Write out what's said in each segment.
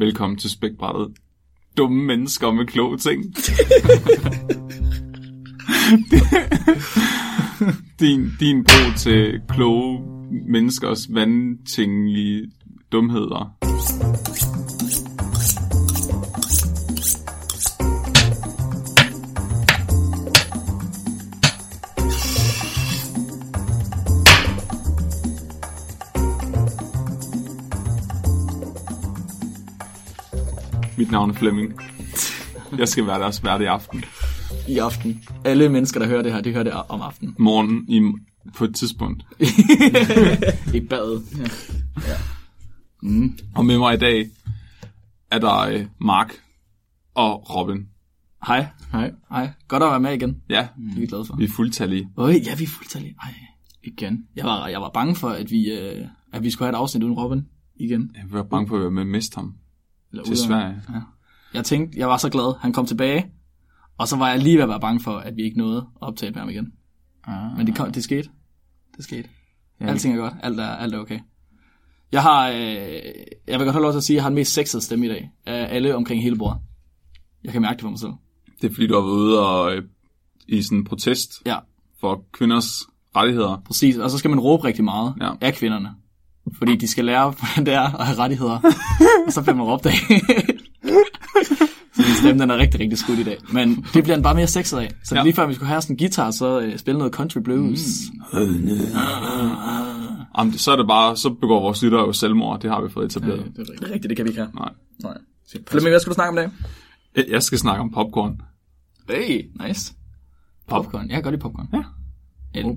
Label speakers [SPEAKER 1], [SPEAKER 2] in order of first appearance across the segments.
[SPEAKER 1] Velkommen til spækbrættet. Dumme mennesker med kloge ting. din, din bro til kloge menneskers vandtingelige dumheder. Mit navn er Flemming. Jeg skal være deres vært i aften.
[SPEAKER 2] i aften. Alle mennesker, der hører det her, de hører det om aftenen.
[SPEAKER 1] Morgen i, på et tidspunkt.
[SPEAKER 2] I badet. Ja.
[SPEAKER 1] Og med mig i dag er der øh, Mark og Robin.
[SPEAKER 2] Hej.
[SPEAKER 3] Hej.
[SPEAKER 2] Hej. Godt at være med igen.
[SPEAKER 1] Ja,
[SPEAKER 2] Det er vi glade for.
[SPEAKER 1] vi er fuldtallige.
[SPEAKER 2] Øj, ja, vi er fuldtallige. Ej.
[SPEAKER 3] Igen.
[SPEAKER 2] Jeg var, jeg var bange for, at vi, øh, at vi skulle have et afsnit uden Robin igen.
[SPEAKER 1] Jeg var bange for at være med at miste ham
[SPEAKER 2] Eller
[SPEAKER 1] til
[SPEAKER 2] uden-
[SPEAKER 1] Sverige.
[SPEAKER 2] Ja. Jeg tænkte, jeg var så glad, han kom tilbage. Og så var jeg lige ved at være bange for, at vi ikke nåede at optage med ham igen.
[SPEAKER 3] Ah.
[SPEAKER 2] Men det, kom, det skete. Det skete.
[SPEAKER 3] Ja.
[SPEAKER 2] Alting er godt. Alt er, alt er okay. Jeg har, øh, jeg vil godt have lov til at sige, at jeg har den mest sexede stemme i dag. Af alle omkring hele bordet. Jeg kan mærke det for mig selv.
[SPEAKER 1] Det er fordi, du har været ude og, øh, i sådan en protest
[SPEAKER 2] Ja,
[SPEAKER 1] for kvinders rettigheder.
[SPEAKER 2] præcis. Og så skal man råbe rigtig meget
[SPEAKER 1] ja.
[SPEAKER 2] af kvinderne. Fordi de skal lære, hvordan det er at have rettigheder. og så bliver man råbt af. så min stemme, den er rigtig, rigtig skudt i dag. Men det bliver den bare mere sexet af. Så
[SPEAKER 1] Ja.
[SPEAKER 2] ja. lige før vi skulle have sådan en guitar, så øh, spille noget country blues. Mm.
[SPEAKER 1] Jamen, det- så er det bare, så begår vores lyttere jo selvmord. Det har vi fået etableret.
[SPEAKER 3] Det er rigtigt.
[SPEAKER 2] Det er rigtigt, det kan vi ikke have.
[SPEAKER 1] Nej.
[SPEAKER 3] Nej.
[SPEAKER 2] Flemming, hvad skal du snakke om i dag?
[SPEAKER 1] Jeg- skal snakke om popcorn.
[SPEAKER 2] Hey, nice. Popcorn. Jeg kan godt lide popcorn.
[SPEAKER 1] Ja.
[SPEAKER 2] Er,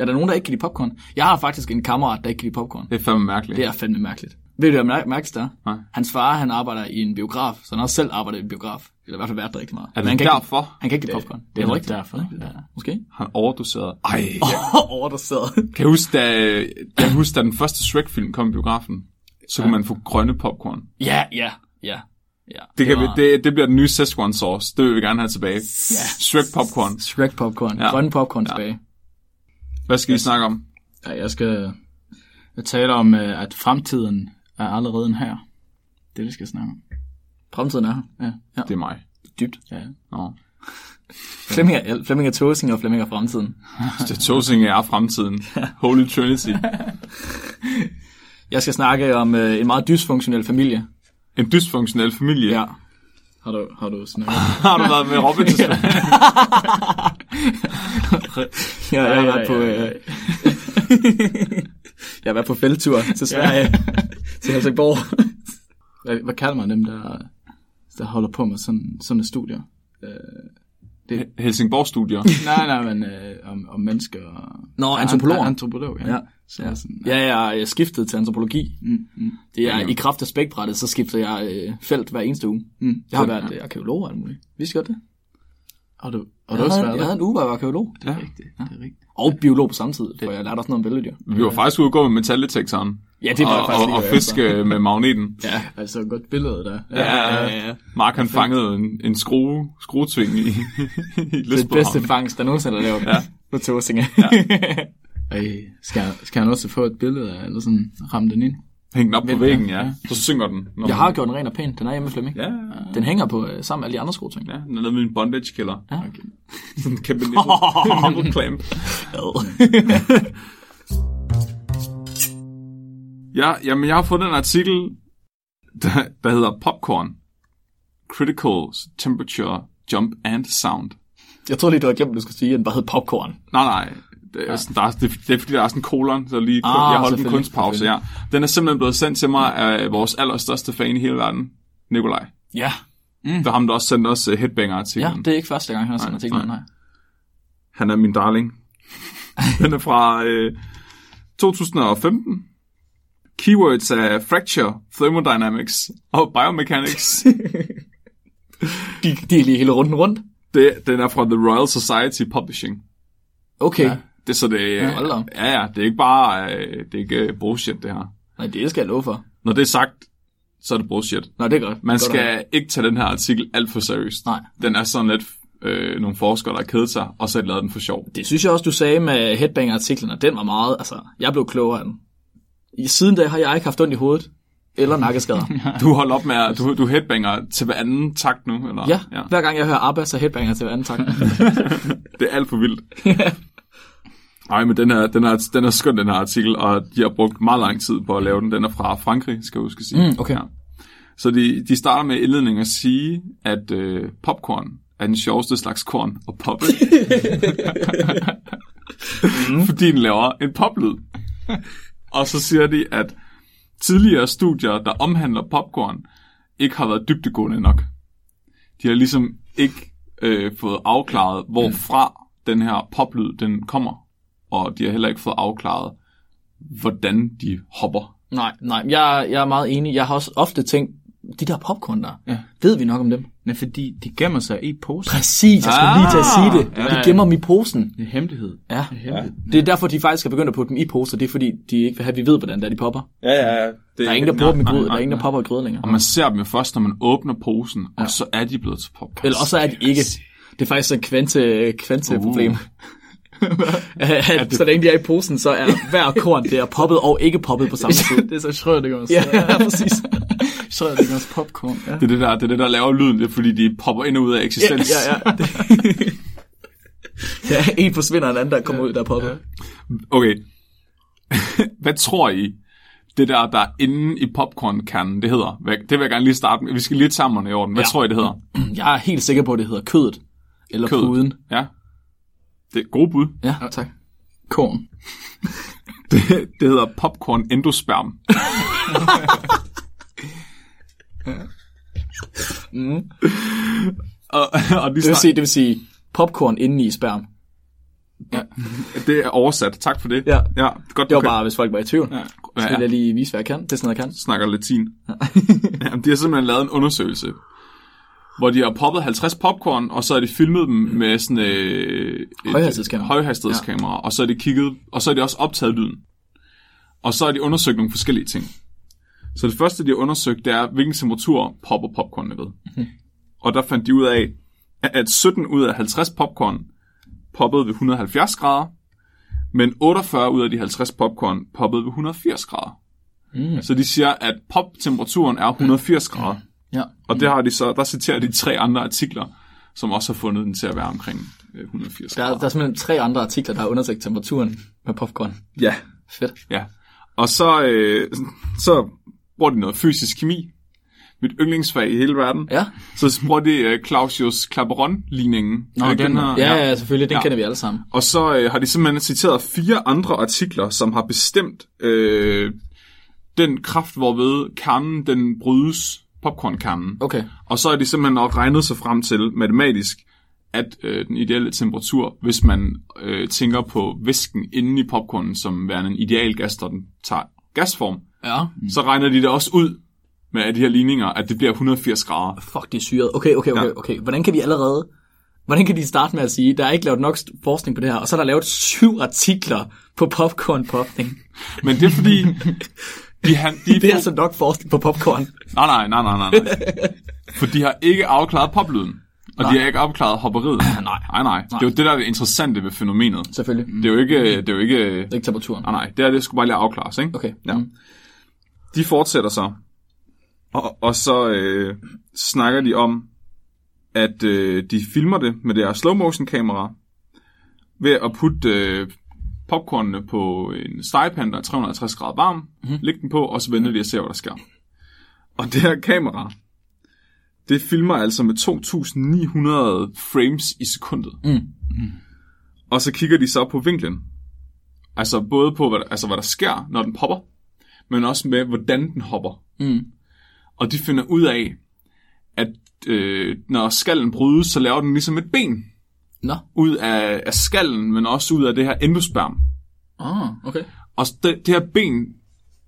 [SPEAKER 2] er der nogen, der ikke kan lide popcorn? Jeg har faktisk en kammerat, der ikke kan lide popcorn.
[SPEAKER 1] Det er fandme mærkeligt.
[SPEAKER 2] Det er fandme mærkeligt. Ved du, hvad mær- mærkeligt det er?
[SPEAKER 1] Nej.
[SPEAKER 2] Hans far, han arbejder i en biograf, så han har også selv arbejdet i en biograf. Eller i hvert fald været der rigtig meget.
[SPEAKER 1] Er
[SPEAKER 2] Men han
[SPEAKER 1] det
[SPEAKER 2] kan Ikke,
[SPEAKER 1] derfor,
[SPEAKER 2] han kan ikke lide popcorn. Det er
[SPEAKER 3] nok
[SPEAKER 2] rigtigt.
[SPEAKER 3] derfor.
[SPEAKER 2] Ja, måske.
[SPEAKER 1] han overdoseret? Ej,
[SPEAKER 2] Overdoseret.
[SPEAKER 1] Kan jeg huske, da, jeg kan huske, da den første Shrek-film kom i biografen, så kunne man få grønne popcorn.
[SPEAKER 2] ja, ja, ja. ja.
[SPEAKER 1] Det, kan
[SPEAKER 2] var
[SPEAKER 1] vi, det, det bliver den nye Szechuan sauce. Det vil vi gerne have tilbage.
[SPEAKER 2] Ja.
[SPEAKER 1] Shrek popcorn.
[SPEAKER 2] Shrek popcorn.
[SPEAKER 1] Ja.
[SPEAKER 2] Ja. Grønne popcorn
[SPEAKER 1] Ja.
[SPEAKER 2] tilbage.
[SPEAKER 1] Hvad skal vi snakke om?
[SPEAKER 3] Ja, jeg skal jeg taler om, øh, at fremtiden er allerede her. Det er det, vi skal snakke om.
[SPEAKER 2] Fremtiden er her.
[SPEAKER 3] Ja.
[SPEAKER 2] Ja.
[SPEAKER 1] Det er mig.
[SPEAKER 2] Dybt.
[SPEAKER 3] ja.
[SPEAKER 1] Nå.
[SPEAKER 2] Flemming er, Flemming er Tåsing, og Flemming er fremtiden.
[SPEAKER 1] Det Tosing er fremtiden. Holy Trinity.
[SPEAKER 2] Jeg skal snakke om øh, en meget dysfunktionel familie.
[SPEAKER 1] En dysfunktionel familie.
[SPEAKER 2] Ja.
[SPEAKER 3] Har du, har du snakket?
[SPEAKER 1] Har du været med Robin til
[SPEAKER 2] Ja, jeg har
[SPEAKER 3] Ja,
[SPEAKER 2] været på...
[SPEAKER 3] ja, ja,
[SPEAKER 2] Øh, jeg har været på felttur til Sverige, til Helsingborg.
[SPEAKER 3] Hvad, hvad kalder man dem, der, der holder på med sådan, sådan et studier?
[SPEAKER 1] Helsingborg-studier.
[SPEAKER 3] nej, nej, men øh, om, om mennesker. og-
[SPEAKER 2] Nå,
[SPEAKER 3] Ja,
[SPEAKER 2] antropologer.
[SPEAKER 3] an- Antropolog, ja.
[SPEAKER 2] Ja.
[SPEAKER 3] Så ja. Sådan,
[SPEAKER 2] Ja, jeg er skiftet til antropologi.
[SPEAKER 3] Mm, mm.
[SPEAKER 2] Det er i kraft af spækbrættet, så skifter jeg øh, felt hver eneste uge.
[SPEAKER 3] Mm.
[SPEAKER 2] Jeg har været øh, arkeolog og alt muligt. Vidste godt det?
[SPEAKER 3] Og du, og
[SPEAKER 2] Jeg
[SPEAKER 3] du også
[SPEAKER 2] havde,
[SPEAKER 3] været
[SPEAKER 2] jeg havde en uge, hvor jeg var arkeolog.
[SPEAKER 1] Ja.
[SPEAKER 3] rigtigt. Det er rigtigt.
[SPEAKER 2] Og biolog på samme tid, for jeg lærte også noget om bælledyr.
[SPEAKER 1] Vi var faktisk ude og gå med metaldetektoren.
[SPEAKER 2] Ja, det var
[SPEAKER 1] og,
[SPEAKER 2] jeg faktisk
[SPEAKER 1] og,
[SPEAKER 2] lige
[SPEAKER 1] og fiske med magneten.
[SPEAKER 2] Ja,
[SPEAKER 3] Altså, godt billede der.
[SPEAKER 1] Ja, ja, ja. Mark han fangede en, en skrue, skruetving i, i
[SPEAKER 2] Det bedste fangst, der nogensinde er lavet
[SPEAKER 1] Ja.
[SPEAKER 2] på Tåsinge.
[SPEAKER 3] Ej, skal, skal han også få et billede af, eller sådan ramme den ind?
[SPEAKER 1] Hæng den op på væggen, ja.
[SPEAKER 3] ja.
[SPEAKER 1] Så synger den. Når
[SPEAKER 2] Jeg
[SPEAKER 1] man-
[SPEAKER 2] har gjort den ren og pæn. Den er hjemme med Flemming.
[SPEAKER 1] Ja, ja,
[SPEAKER 2] Den hænger på øh, sammen med alle de andre skrueting.
[SPEAKER 1] ja. Den er nede med en bondage-killer.
[SPEAKER 2] Ja.
[SPEAKER 3] Okay.
[SPEAKER 1] Sådan en kæmpe nipple, nipple clamp. Ja, jamen jeg har fået den artikel, der, der hedder Popcorn. Critical Temperature Jump and Sound.
[SPEAKER 2] Jeg tror lige, du har glemt, at du skulle sige, at den bare hed popcorn.
[SPEAKER 1] Nej, nej. Det er, sådan, der er, det, det er fordi, der er sådan en kolon, så lige kun,
[SPEAKER 2] Ah,
[SPEAKER 1] jeg holdt en kunstpause. Ja. Den er simpelthen blevet sendt til mig af vores allerstørste fan i hele verden, Nikolaj.
[SPEAKER 2] Ja.
[SPEAKER 1] Mm. Der har ham der også sendt os uh, headbanger-artiklen.
[SPEAKER 2] Ja, det er ikke første gang, han har sendt artiklen.
[SPEAKER 1] nej.
[SPEAKER 2] Nej.
[SPEAKER 1] Han er min darling. Den er fra øh, 2015. Keywords er fracture, thermodynamics og biomechanics.
[SPEAKER 2] De, de er lige hele runden rundt.
[SPEAKER 1] det, den er fra The Royal Society Publishing.
[SPEAKER 2] Okay.
[SPEAKER 3] Ja.
[SPEAKER 1] Det så det,
[SPEAKER 2] Ja,
[SPEAKER 1] ja, ja, det er ikke bare, øh, det er ikke øh, bullshit det her.
[SPEAKER 2] Nej, det skal jeg love for.
[SPEAKER 1] Når det er sagt, så er det bullshit.
[SPEAKER 2] Nå, det er godt.
[SPEAKER 1] Man
[SPEAKER 2] Godt
[SPEAKER 1] skal
[SPEAKER 2] at-
[SPEAKER 1] ikke tage den her artikel alt for seriøst.
[SPEAKER 2] Nej.
[SPEAKER 1] Den er sådan lidt øh, nogle forskere, der har kedet sig, og så har de lavet den for sjov.
[SPEAKER 2] Det synes jeg også, du sagde med headbanger-artiklen, og den var meget, altså, jeg blev klogere af den. I, siden da har jeg ikke haft ondt i hovedet eller nakkeskader.
[SPEAKER 1] Du holder op med at, du, du headbanger til hver anden takt nu, eller?
[SPEAKER 2] Ja, ja, hver gang jeg hører ABBA, så headbanger til hver anden tak.
[SPEAKER 1] Det er alt for vildt. Nej, men den er, den, er, den er skøn, den her artikel, og de har brugt meget lang tid på at lave den. Den er fra Frankrig, skal jeg huske at sige.
[SPEAKER 2] Mm, okay.
[SPEAKER 1] Så de, de starter med indledning at sige, at øh, popcorn er den sjoveste slags korn at poppe. mm. Fordi den laver en poplyd. og så siger de, at tidligere studier, der omhandler popcorn, ikke har været dybtegående nok. De har ligesom ikke øh, fået afklaret, hvorfra den her poplyd den kommer. Og de har heller ikke fået afklaret, hvordan de hopper.
[SPEAKER 2] nej, nej, jeg, jeg er meget enig. Jeg har også ofte tænkt, de der popcorn der,
[SPEAKER 3] Ja.
[SPEAKER 2] ved vi nok om dem?
[SPEAKER 3] Nej, fordi de gemmer sig i posen.
[SPEAKER 2] Præcis, jeg skulle lige til at sige det.
[SPEAKER 1] Ah,
[SPEAKER 2] De gemmer dem i posen.
[SPEAKER 3] Det er hemmelighed.
[SPEAKER 2] Ja.
[SPEAKER 3] Det er hemmelighed.
[SPEAKER 2] Det er derfor, de faktisk har begyndt at putte dem i poser. Det er fordi, de ikke vil have, at vi ved, hvordan det er, de popper.
[SPEAKER 1] Ja, ja, det
[SPEAKER 2] Der er ingen, der bruger dem i grød. Der er ingen, der popper i grød længere.
[SPEAKER 1] Og man ser dem jo først, når man åbner posen, ja. og så er de blevet til popcorn.
[SPEAKER 2] Eller også er de ikke. Det er faktisk et kvante, kvante
[SPEAKER 1] Uh.
[SPEAKER 2] At, så længe de er i posen, så er hver korn det er poppet og ikke poppet på samme tid.
[SPEAKER 3] det er så Schrödingers.
[SPEAKER 2] ja, præcis.
[SPEAKER 3] Schrödingers popcorn. Ja.
[SPEAKER 1] Det er det, der, det er det, der laver lyden, det er fordi, de popper ind og ud af
[SPEAKER 2] Ja,
[SPEAKER 1] eksistens.
[SPEAKER 2] ja, ja. ja, en forsvinder, og en anden, der kommer ud, der er poppet.
[SPEAKER 1] Okay. Hvad tror I, det der, der er inde i popcornkernen, det hedder? Hvad- Det vil jeg gerne lige starte med. Vi skal lige tage sammen i orden. Hvad
[SPEAKER 2] Ja.
[SPEAKER 1] tror I, det hedder?
[SPEAKER 2] Jeg er helt sikker på, at det hedder kødet. Eller
[SPEAKER 1] Kødet.
[SPEAKER 2] puden.
[SPEAKER 1] Ja. Det er gode bud.
[SPEAKER 2] Ja, tak.
[SPEAKER 3] Korn.
[SPEAKER 1] Det, det hedder popcorn endosperm. og, og de
[SPEAKER 2] Det vil sige, det vil sige popcorn inde i sperm.
[SPEAKER 1] det er oversat. Tak for det.
[SPEAKER 2] Ja.
[SPEAKER 1] ja godt,
[SPEAKER 2] Det var
[SPEAKER 1] kan-
[SPEAKER 2] bare, hvis folk var i tvivl. Ja. Så vil
[SPEAKER 1] ja,
[SPEAKER 2] jeg lige vise, hvad jeg kan. Det er sådan noget, jeg kan.
[SPEAKER 1] snakker latin. Jamen, de har simpelthen lavet en undersøgelse, hvor de har poppet 50 popcorn, og så har de filmet dem med sådan øh, et
[SPEAKER 2] Højhastighedskamera.
[SPEAKER 1] højhastighedskamera, og så har de kigget, og så har de også optaget lyden. Og så har de undersøgt nogle forskellige ting. Så det første, de har undersøgt, det er, hvilken temperatur popper popcornene ved.
[SPEAKER 2] Mhm.
[SPEAKER 1] Og der fandt de ud af, at 17 ud af 50 popcorn poppede ved 170 grader, men 48 ud af de 50 popcorn poppede ved 180 grader.
[SPEAKER 2] Mm.
[SPEAKER 1] Så de siger, at poptemperaturen er 180 grader.
[SPEAKER 2] Ja.
[SPEAKER 1] Og det har de så, der citerer de tre andre artikler, som også har fundet den til at være omkring øh, 180
[SPEAKER 2] Der,
[SPEAKER 1] grader.
[SPEAKER 2] er- der er simpelthen tre andre artikler, der har undersøgt temperaturen med popcorn.
[SPEAKER 1] Ja,
[SPEAKER 2] Fedt.
[SPEAKER 1] ja. Og så, øh, så bruger de noget fysisk kemi. Mit yndlingsfag i hele verden.
[SPEAKER 2] Ja.
[SPEAKER 1] Så bruger de øh, Clausius Clapeyron-ligningen.
[SPEAKER 3] Nå,
[SPEAKER 1] Øh,
[SPEAKER 3] den
[SPEAKER 1] har-
[SPEAKER 3] her-
[SPEAKER 2] Ja, ja, selvfølgelig. Den
[SPEAKER 1] ja.
[SPEAKER 2] kender vi alle sammen.
[SPEAKER 1] Og så øh, har de simpelthen citeret fire andre artikler, som har bestemt øh, den kraft, hvorved kernen den brydes, popcornkernen.
[SPEAKER 2] Okay.
[SPEAKER 1] Og så er de simpelthen nok regnet sig frem til matematisk, at øh, den ideelle temperatur, hvis man øh, tænker på væsken inde i popcornen som værende en ideal gas, der den tager gasform,
[SPEAKER 2] Ja.
[SPEAKER 1] mm. så regner de det også ud med de her ligninger, at det bliver 180 grader.
[SPEAKER 2] Fuck, det er syret. Okay, okay, okay,
[SPEAKER 1] Ja.
[SPEAKER 2] okay. Hvordan kan vi allerede... Hvordan kan de starte med at sige, der er ikke lavet nok forskning på det her, og så er der lavet syv artikler på popcorn-popning.
[SPEAKER 1] Men det er fordi, de, har, de,
[SPEAKER 2] Det er altså nok forskning på popcorn.
[SPEAKER 1] Nej, nej, nej, nej, nej. For de har ikke afklaret poplyden. Og nej. de har ikke afklaret hopperiet. nej. nej, nej. Det er jo det, der er det interessante ved fænomenet.
[SPEAKER 2] Selvfølgelig.
[SPEAKER 1] Det er jo ikke... Det er jo ikke
[SPEAKER 2] Det er ikke temperaturen.
[SPEAKER 1] nej, nej. Det er det skulle bare lige afklares, ikke?
[SPEAKER 2] Okay.
[SPEAKER 1] Ja.
[SPEAKER 2] Mm.
[SPEAKER 1] De fortsætter så. Og, og så øh, snakker de om, at øh, de filmer det med deres slow motion kamera ved at putte øh, popcornene på en stegepande, der er 350 grader varm, mm-hmm. lægge den på, og så venter de og ser, hvad der sker. Og det her kamera, det filmer altså med 2.900 frames i sekundet.
[SPEAKER 2] Mm.
[SPEAKER 1] Og så kigger de så på vinklen. Altså både på, hvad der, altså, hvad der sker, når den popper, men også med, hvordan den hopper.
[SPEAKER 2] Mm.
[SPEAKER 1] Og de finder ud af, at øh, når skallen brydes, så laver den ligesom et ben
[SPEAKER 2] Nå.
[SPEAKER 1] ud af, af skallen, men også ud af det her endosperm.
[SPEAKER 2] Ah, okay.
[SPEAKER 1] Og det, det her ben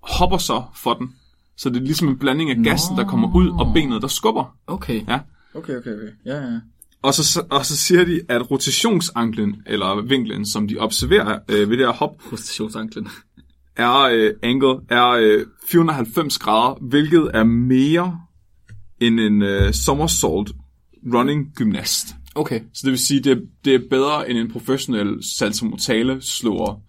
[SPEAKER 1] hopper så for den. Så det er ligesom en blanding af gassen, der kommer ud, og benet, der skubber.
[SPEAKER 2] Okay.
[SPEAKER 1] Ja.
[SPEAKER 2] Okay, okay, okay. Ja, ja.
[SPEAKER 1] Og så, og så siger de, at rotationsanklen, eller vinklen, som de observerer øh, ved det her hop,
[SPEAKER 2] Prostitutionsanklen.
[SPEAKER 1] er, øh, angle, er øh, 490 grader, hvilket er mere end en øh, somersault running gymnast.
[SPEAKER 2] Okay.
[SPEAKER 1] Så det vil sige, det er, det er bedre end en professionel saltomortale slår.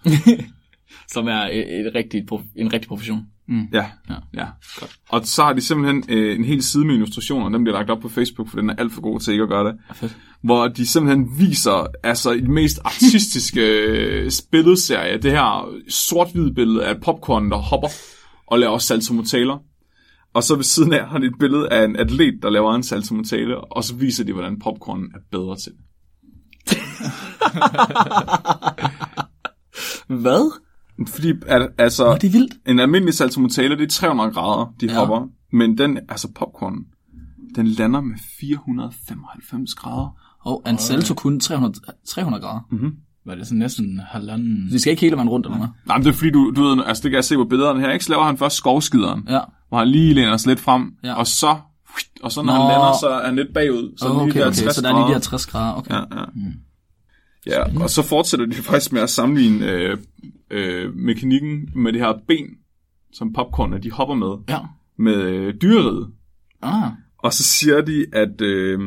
[SPEAKER 2] Som er et, et rigtigt, en rigtig profession.
[SPEAKER 3] Mm.
[SPEAKER 1] Ja,
[SPEAKER 3] Ja.
[SPEAKER 1] ja. Godt. Og så har de simpelthen øh, en hel side med illustrationer, og den bliver lagt op på Facebook, for den er alt for god til ikke at gøre det.
[SPEAKER 2] Ja, fedt.
[SPEAKER 1] Hvor de simpelthen viser altså i den mest artistiske øh, billedserie, det her sort-hvid billede af popcorn, der hopper og laver saltomortaler. Og så ved siden af har de et billede af en atlet, der laver en saltomortale, og så viser de, hvordan popcorn er bedre til.
[SPEAKER 2] Hvad?
[SPEAKER 1] Fordi at, altså,
[SPEAKER 2] Nå, det er vildt.
[SPEAKER 1] en almindelig saltomortale, det er 300 grader, de
[SPEAKER 2] Ja.
[SPEAKER 1] hopper. Men den, altså popcorn, den lander med 495 grader.
[SPEAKER 2] Og en salto kun 300, 300 grader.
[SPEAKER 1] Mm-hmm.
[SPEAKER 3] Var det sådan næsten halvanden...
[SPEAKER 2] Vi skal ikke hele vejen rundt, eller hvad?
[SPEAKER 1] Nej, men det er fordi, du, du ved, altså det kan jeg se på billederne her, ikke? Så laver han først skovskideren,
[SPEAKER 2] Ja.
[SPEAKER 1] Hvor han lige læner sig lidt frem,
[SPEAKER 2] Ja.
[SPEAKER 1] og så, og så når
[SPEAKER 2] Nå.
[SPEAKER 1] han lander, så er han lidt bagud. Så
[SPEAKER 2] Oh,
[SPEAKER 1] lige
[SPEAKER 2] okay,
[SPEAKER 1] der
[SPEAKER 2] okay.
[SPEAKER 1] 60
[SPEAKER 2] Så der er lige de her 60 grader. Okay.
[SPEAKER 1] Ja, ja. Ja, og så fortsætter de faktisk med at sammenligne øh, øh, mekanikken med det her ben, som popcorn, de hopper med,
[SPEAKER 2] Ja.
[SPEAKER 1] med øh, dyreriget.
[SPEAKER 2] Ah.
[SPEAKER 1] Og så siger de, at øh,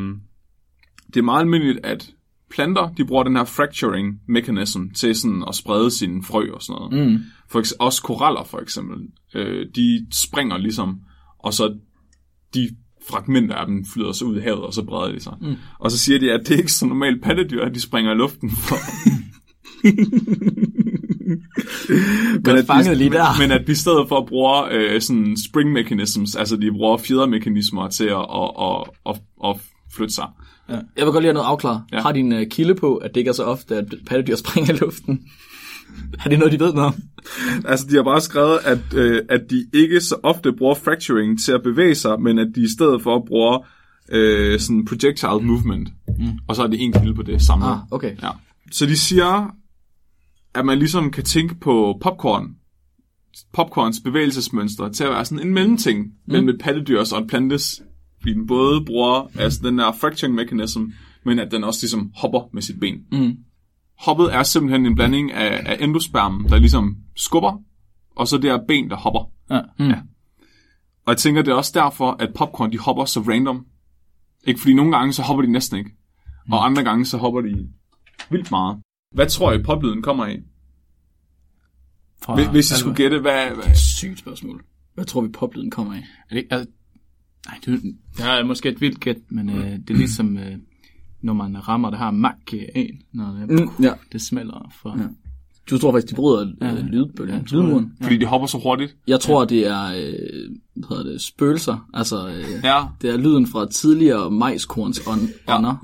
[SPEAKER 1] det er meget almindeligt, at planter, de bruger den her fracturing mechanism til sådan at sprede sine frø og sådan noget.
[SPEAKER 2] Mm.
[SPEAKER 1] For eks- også koraller for eksempel, øh, de springer ligesom, og så de fragmenter af dem flyder så ud i havet, og så breder de sig. Mm. Og så siger de, at det er ikke så normalt pattedyr, at de springer i luften for... men, at de,
[SPEAKER 2] lige der.
[SPEAKER 1] men at de i stedet for bruger øh, sådan spring mechanisms, altså de bruger fjedermekanismer til at, at, at, at, at flytte sig.
[SPEAKER 2] Jeg vil godt lige have noget afklaret. Ja.
[SPEAKER 1] Ja.
[SPEAKER 2] Har din uh, kilde på, at det ikke er så ofte, at pattedyr springer i luften? er det noget, de ved noget om?
[SPEAKER 1] Altså, de har bare skrevet, at, øh, at de ikke så ofte bruger fracturing til at bevæge sig, men at de i stedet for bruger øh, sådan projectile movement. Mm. Og så er det en kilde på det samlet.
[SPEAKER 2] Ah, okay.
[SPEAKER 1] Ja. Så de siger, at man ligesom kan tænke på popcorn, popcorns bevægelsesmønster til at være sådan en mellemting mm. mellem et pattedyrs og et plantes. Fordi den både bruger altså den der fracturing mechanism, men at den også ligesom hopper med sit ben.
[SPEAKER 2] Mm.
[SPEAKER 1] Hoppet er simpelthen en blanding af, af endospermen, der ligesom skubber, og så det er ben, der hopper.
[SPEAKER 3] Ja.
[SPEAKER 2] Mm.
[SPEAKER 1] Ja. Og jeg tænker, det er også derfor, at popcorn, de hopper så random. Ikke fordi nogle gange, så hopper de næsten ikke. Og andre gange, så hopper de vildt meget. Hvad tror I, poplyden kommer af?
[SPEAKER 3] Fra,
[SPEAKER 1] Hvis, hvis I skulle gætte, hvad... hvad
[SPEAKER 2] Sygt spørgsmål. Hvad tror vi poplyden kommer af?
[SPEAKER 3] Er det, altså, nej, det, det er måske et vildt gæt, men øh, det er ligesom, øh, når man rammer det her makke-en, når det,
[SPEAKER 2] Mm, ja.
[SPEAKER 3] det smelter fra...
[SPEAKER 2] Ja. Du tror faktisk, de bryder
[SPEAKER 3] Ja.
[SPEAKER 2] ja. lydbølgen,
[SPEAKER 3] det.
[SPEAKER 2] lydmuren?
[SPEAKER 1] Fordi de hopper så hurtigt.
[SPEAKER 2] Jeg tror, det er øh, hvad hedder det, spøgelser. Altså, øh,
[SPEAKER 1] Ja.
[SPEAKER 2] det er lyden fra tidligere majskorns ånd-
[SPEAKER 1] Ja.
[SPEAKER 2] ånder.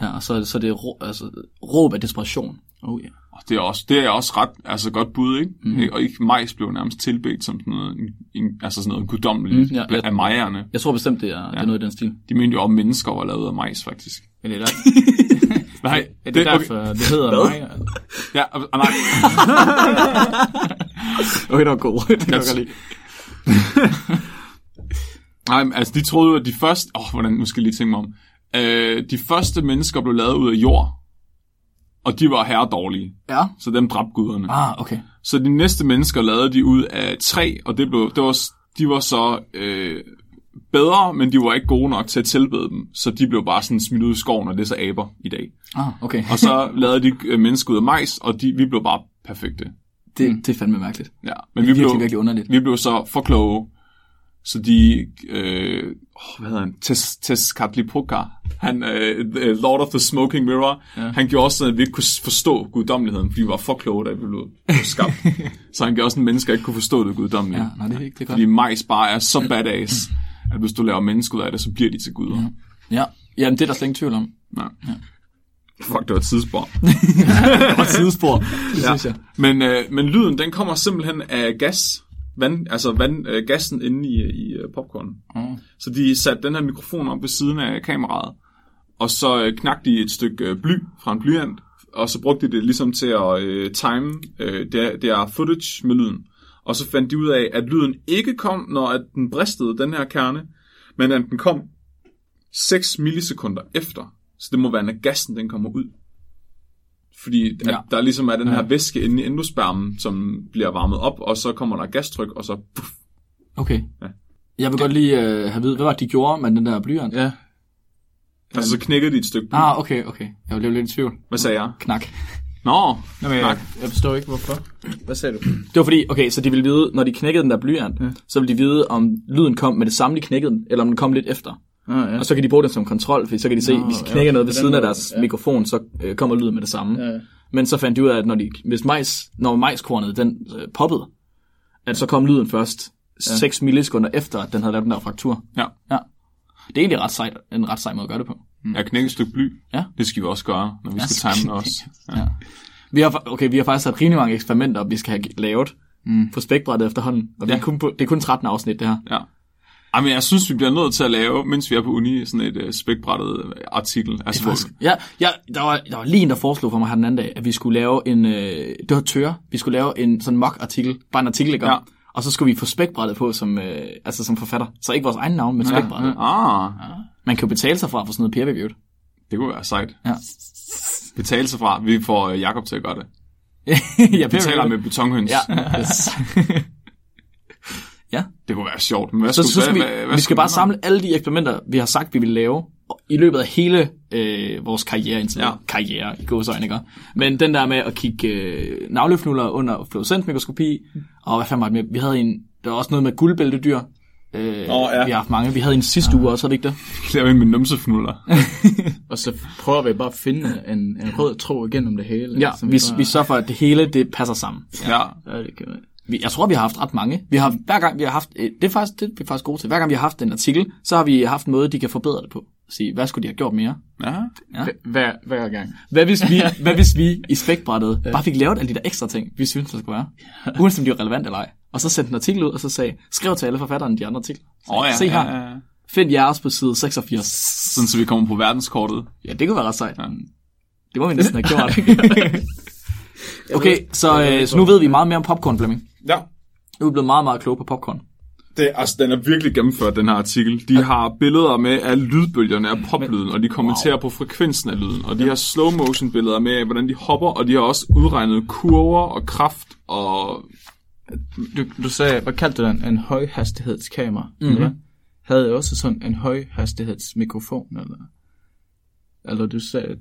[SPEAKER 2] Ja. og så er det, så er det rå, altså, råb af desperation.
[SPEAKER 3] Oh, ja.
[SPEAKER 1] Og det er også, det er også ret altså godt bud, ikke? Mm. Og ikke majs blev nærmest tilbedt som sådan noget, en, en, altså sådan noget guddommeligt
[SPEAKER 2] Mm, ja, ja.
[SPEAKER 1] af majerne.
[SPEAKER 2] Jeg tror bestemt, det er, ja. det er noget i den stil.
[SPEAKER 1] De mente jo om mennesker var lavet af majs, faktisk.
[SPEAKER 3] Er det, der,
[SPEAKER 1] Nej,
[SPEAKER 3] er det derfor, det hedder mig?
[SPEAKER 1] Ja, og, og nej.
[SPEAKER 2] Okay, det var god. det jeg godt
[SPEAKER 1] nej, men altså de troede jo, at de første... Åh, oh, hvordan, nu skal jeg lige tænke mig om. Øh, de første mennesker blev lavet ud af jord, og de var herredårlige,
[SPEAKER 2] Ja.
[SPEAKER 1] så dem dræbte guderne.
[SPEAKER 2] Ah, okay.
[SPEAKER 1] Så de næste mennesker lavede de ud af træ, og det blev, det var, de var så øh, bedre, men de var ikke gode nok til at tilbede dem, så de blev bare sådan smidt ud i skoven, og det er så aber i dag.
[SPEAKER 2] Ah, okay.
[SPEAKER 1] Og så lavede de øh, mennesker ud af majs, og de, vi blev bare perfekte.
[SPEAKER 2] Det, det er fandme mærkeligt.
[SPEAKER 1] Ja,
[SPEAKER 2] Det
[SPEAKER 1] men
[SPEAKER 2] er
[SPEAKER 1] vi
[SPEAKER 2] virkelig,
[SPEAKER 1] blev,
[SPEAKER 2] virkelig underligt.
[SPEAKER 1] vi blev så for kloge, så de, øh, oh, hvad hedder han, Tes, Tezcatlipoca, han, øh, the Lord of the Smoking Mirror, ja. han gjorde også sådan, at vi ikke kunne forstå guddommeligheden, fordi vi var for kloge, da vi blev skabt. så han gjorde sådan, at mennesker ikke kunne forstå det guddommelige.
[SPEAKER 2] Ja, nej, det er ikke det godt.
[SPEAKER 1] Fordi majs bare er så badass, at hvis du laver mennesker ud af det, så bliver de til guder. Ja.
[SPEAKER 2] Ja, Jamen, det er der slet ingen tvivl om.
[SPEAKER 1] Ja. Fuck, det var et tidsspor.
[SPEAKER 2] Og sidespor, det
[SPEAKER 1] Ja.
[SPEAKER 2] synes jeg.
[SPEAKER 1] Men, øh, men lyden, den kommer simpelthen af gas. Vand, altså vand, øh, gassen inde i, i øh, popcorn.
[SPEAKER 2] Mm.
[SPEAKER 1] Så de satte den her mikrofon op ved siden af kameraet, og så øh, knakte de et stykke øh, bly fra en blyant, og så brugte de det ligesom til at øh, time øh, det, det er footage med lyden. Og så fandt de ud af, at lyden ikke kom, når at den bristede den her kerne, men at den kom 6 millisekunder efter. Så det må være, når gassen den kommer ud. Fordi at
[SPEAKER 2] Ja.
[SPEAKER 1] der ligesom er den her væske inde i endospermen, som bliver varmet op, og så kommer der gastryk, og så puff,
[SPEAKER 2] Okay.
[SPEAKER 1] Ja.
[SPEAKER 2] Jeg vil godt lige øh, have at vide, hvad var det, de gjorde med den der blyant?
[SPEAKER 3] Ja.
[SPEAKER 1] altså så knækkede de et stykke bly.
[SPEAKER 2] Ah, okay, okay. Jeg blev lidt i tvivl.
[SPEAKER 1] Hvad sagde jeg?
[SPEAKER 2] Knak.
[SPEAKER 1] Nå,
[SPEAKER 3] Nå, men jeg, jeg forstår ikke, hvorfor. Hvad sagde du?
[SPEAKER 2] Det var fordi, okay, så de ville vide, når de knækkede den der blyant, ja. så ville de vide, om lyden kom med det samme, de knækkede den, eller om den kom lidt efter.
[SPEAKER 3] Ah, ja.
[SPEAKER 2] Og så kan de bruge den som kontrol, for så kan de se,
[SPEAKER 3] Nå,
[SPEAKER 2] hvis de
[SPEAKER 3] ja,
[SPEAKER 2] knækker noget
[SPEAKER 3] på
[SPEAKER 2] ved
[SPEAKER 3] den
[SPEAKER 2] siden af deres
[SPEAKER 3] ja.
[SPEAKER 2] mikrofon, så øh, kommer lyden med det samme.
[SPEAKER 3] Ja, ja.
[SPEAKER 2] Men så fandt de ud af, at når, de, hvis majs, når majskornet den øh, poppede, at så kom lyden først 6 millisekunder efter, at den havde lavet den der fraktur.
[SPEAKER 1] Ja.
[SPEAKER 2] Ja. Det er egentlig ret sejt, en ret sej måde at gøre det på.
[SPEAKER 1] Jeg knækker et stykke bly.
[SPEAKER 2] Ja.
[SPEAKER 1] Det skal vi også gøre, når vi
[SPEAKER 2] Ja,
[SPEAKER 1] skal time også. Ja.
[SPEAKER 2] Ja. Vi har, okay, vi har faktisk sat rimelig mange eksperimenter, vi skal have lavet mm. på spækbrættet efterhånden. Og vi
[SPEAKER 1] Ja.
[SPEAKER 2] er kun på, det er kun 13 afsnit, det her.
[SPEAKER 1] ja. Ej, men jeg synes, vi bliver nødt til at lave, mens vi er på uni, sådan et uh, spækbrættet øh, artikel. Altså,
[SPEAKER 2] Faktisk. Ja, ja der, var, der var lige en, der foreslog for mig her den anden dag, at vi skulle lave en, øh, det var tør, vi skulle lave en sådan mock-artikel, bare en artikel, ikke?
[SPEAKER 1] Ja.
[SPEAKER 2] Og så skulle vi få spækbrættet på som, øh, altså som forfatter. Så ikke vores egen navn, men spækbrættet.
[SPEAKER 1] ah,
[SPEAKER 2] Man kan jo betale sig fra for sådan noget peer reviewed.
[SPEAKER 1] det kunne være sejt.
[SPEAKER 2] Ja.
[SPEAKER 1] Betale sig fra. Vi får uh, Jakob til at gøre det.
[SPEAKER 2] ja,
[SPEAKER 1] Vi
[SPEAKER 2] peer
[SPEAKER 1] taler
[SPEAKER 2] reviewed.
[SPEAKER 1] med betonhøns.
[SPEAKER 2] Ja. Yes. ja.
[SPEAKER 1] Det kunne være sjovt. Men hvad
[SPEAKER 2] Så,
[SPEAKER 1] skulle,
[SPEAKER 2] så skal vi,
[SPEAKER 1] hvad, hvad, hvad
[SPEAKER 2] vi skal bare
[SPEAKER 1] vi
[SPEAKER 2] samle alle de eksperimenter, vi har sagt, vi vil lave, i løbet af hele øh, vores karriere indtil
[SPEAKER 1] Ja.
[SPEAKER 2] ja. karriere i gåsøjne, ikke? Men den der med at kigge øh, navlefnuller under fluorescensmikroskopi, og hvad fanden var det med? Vi havde en, der var også noget med guldbæltedyr. Øh,
[SPEAKER 1] Åh, ja.
[SPEAKER 2] Vi har haft mange. Vi havde en sidste uge også, havde vi ikke det?
[SPEAKER 1] lave en med numsefnuller?
[SPEAKER 3] Og så prøver vi bare at finde en, en rød tråd igennem det hele.
[SPEAKER 2] Ja,
[SPEAKER 3] som
[SPEAKER 2] vi,
[SPEAKER 3] bare,
[SPEAKER 2] vi sørger for, at det hele det passer sammen.
[SPEAKER 1] ja.
[SPEAKER 3] Ja, det kan.
[SPEAKER 2] Vi, jeg tror, vi har haft ret mange. Vi har, hver gang vi har haft, øh, det er faktisk, det er faktisk gode til. Hver gang vi har haft en artikel, så har vi haft en måde, de kan forbedre det på. Sige, hvad skulle de have gjort mere?
[SPEAKER 1] Ja.
[SPEAKER 2] Ja.
[SPEAKER 3] Hver, hver gang.
[SPEAKER 2] Hvad hvis vi, hvad hvis vi i spækbrættet bare fik lavet alle de der ekstra ting, vi synes, der skulle være? Uanset om de var relevant eller ej. Og så sendte en artikel ud, og så sagde, skriv til alle forfatterne de andre artikler.
[SPEAKER 1] Åh, ja,
[SPEAKER 2] Se her.
[SPEAKER 1] Ja, ja.
[SPEAKER 2] Find jeres på side 86.
[SPEAKER 1] Sådan, så vi kommer på verdenskortet.
[SPEAKER 2] Ja, det kunne være ret sejt.
[SPEAKER 1] Ja.
[SPEAKER 2] Det må vi næsten have gjort. okay, så, øh, så nu ved vi meget mere om popcorn, Flemming.
[SPEAKER 1] Ja.
[SPEAKER 2] Nu er blevet meget, meget kloge på popcorn.
[SPEAKER 1] Det, altså, den er virkelig gennemført, den her artikel. De har billeder med af lydbølgerne af poplyden, og de kommenterer wow. på frekvensen af lyden. Og de har slow motion billeder med af, hvordan de hopper, og de har også udregnet kurver og kraft og...
[SPEAKER 3] Du, du sagde, hvad kaldte du den? En højhastighedskamera? Mm-hmm. Eller? Havde jeg også sådan en højhastighedsmikrofon? Eller, eller du sagde...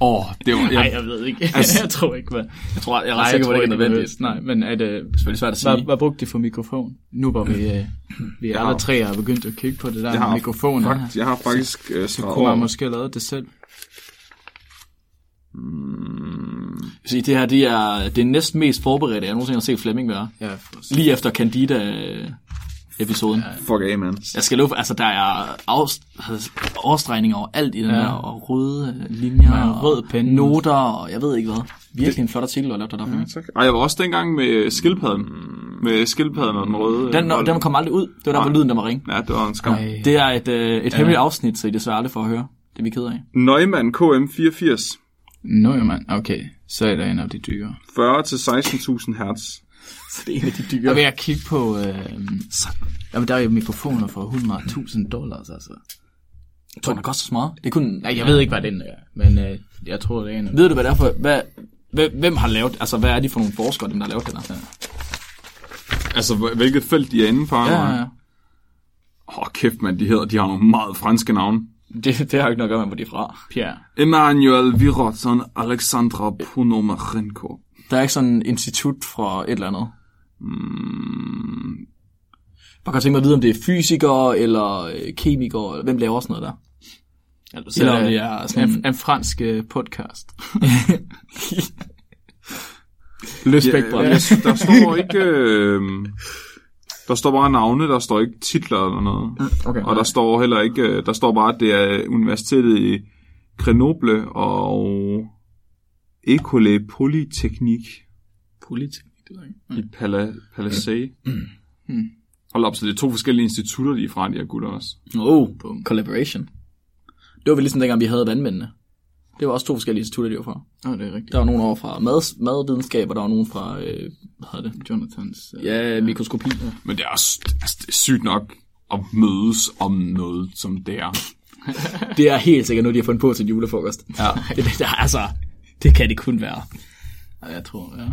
[SPEAKER 1] Åh, oh, det var...
[SPEAKER 3] Nej,
[SPEAKER 1] Jeg,
[SPEAKER 3] jeg ved ikke.
[SPEAKER 1] Altså-
[SPEAKER 3] jeg tror ikke, hvad...
[SPEAKER 2] Jeg tror, jeg er ret sikker på, at det ikke er nødvendigt.
[SPEAKER 3] Nej, men er det...
[SPEAKER 2] Selvfølgelig svært at sige.
[SPEAKER 3] Hvad, hvad brugte de for mikrofon? Nu hvor vi, øh, vi
[SPEAKER 1] Jeg
[SPEAKER 3] alle
[SPEAKER 1] har-
[SPEAKER 3] tre har begyndt at kigge på det der
[SPEAKER 1] jeg
[SPEAKER 3] med mikrofoner.
[SPEAKER 1] Fakt, jeg har faktisk uh,
[SPEAKER 3] Så kunne man måske have lavet det selv.
[SPEAKER 2] Jeg sige, det her det er det næsten mest forberedte, jeg nogensinde har set Flemming være.
[SPEAKER 3] Ja,
[SPEAKER 2] Lige efter Candida-episoden.
[SPEAKER 1] Fuck af, man.
[SPEAKER 2] Jeg skal love, altså der er overstregninger over alt i den ja. her, og røde linjer,
[SPEAKER 3] Ja,
[SPEAKER 2] og
[SPEAKER 3] rød penne.
[SPEAKER 2] noter, og jeg ved ikke hvad. Virkelig en flot artikel, du har lavet der. Ja.
[SPEAKER 1] Tak. Ej, jeg var også dengang med skildpadden. Med skildpadden og den røde.
[SPEAKER 2] Den,
[SPEAKER 1] bold.
[SPEAKER 2] den kom aldrig ud. Det var der, hvor lyden der var ring.
[SPEAKER 1] Ja, det var en skam.
[SPEAKER 3] Ej.
[SPEAKER 2] Det er et, øh, et hemmeligt afsnit, så I desværre aldrig får at høre. Det er vi ked af.
[SPEAKER 1] Neumann KM84.
[SPEAKER 3] Nå, jo, mand. Okay, så er der en af de dyre.
[SPEAKER 1] 40 til 16.000 hertz.
[SPEAKER 2] Så det er en af de dyre.
[SPEAKER 3] Jeg vil jeg kigge på... Øh, jamen, der er jo mikrofoner for 100.000 dollars, altså.
[SPEAKER 2] Jeg tror, den koster så meget. Det er kun...
[SPEAKER 3] Nej, jeg ved ikke, hvad den er, men øh, jeg tror, det er en
[SPEAKER 2] Ved du, hvad det er for... Hvad, hvem- hvem har lavet... Altså, hvad er de for nogle forskere, dem der har lavet det der?
[SPEAKER 1] Altså, hvilket felt de er indenfor.
[SPEAKER 2] Ja, ja, ja.
[SPEAKER 1] Åh, oh, kæft, man, de hedder. De har nogle meget franske navne.
[SPEAKER 2] Det, det har ikke noget at gøre med, hvor de er fra.
[SPEAKER 3] Pierre.
[SPEAKER 1] Emmanuel Virotson, Alexandra Ponomarenko.
[SPEAKER 2] Der er ikke sådan et institut fra et eller andet.
[SPEAKER 1] Mm,
[SPEAKER 2] Jeg kan tænke mig at vide, om det er fysikere eller øh, kemikere, eller hvem laver sådan noget der.
[SPEAKER 3] Eller,
[SPEAKER 2] Eller om det er sådan
[SPEAKER 3] en, en fransk øh, podcast.
[SPEAKER 2] løsbækbræt.
[SPEAKER 1] ja, synes, der står ikke... Øh, der står bare navne, der står ikke titler eller noget.
[SPEAKER 2] Okay.
[SPEAKER 1] Og der står heller ikke... øh, Der står bare, at det er universitetet i Grenoble og École Polytechnique
[SPEAKER 2] Politik, det ved jeg ikke.
[SPEAKER 1] i Pala, Palace. Hold op, så det er to forskellige institutter, de er fra, de her gutter også.
[SPEAKER 2] Oh, collaboration. Det var vel ligesom dengang, vi havde vandmændene. Det var også to forskellige institutter, de var fra.
[SPEAKER 3] Åh, oh, det er rigtigt.
[SPEAKER 2] Der var nogen over fra mad, madvidenskab, og der var nogen fra, øh, hvad hedder det?
[SPEAKER 3] Jonathans... Øh,
[SPEAKER 2] Ja, mikroskopi.
[SPEAKER 1] Men det er, også, altså, det er sygt nok at mødes om noget som det er.
[SPEAKER 2] Det er helt sikkert noget, de har fundet på til julefrokost. Ja. Det, det, altså, det kan det kun være.
[SPEAKER 3] Ja, jeg tror, ja.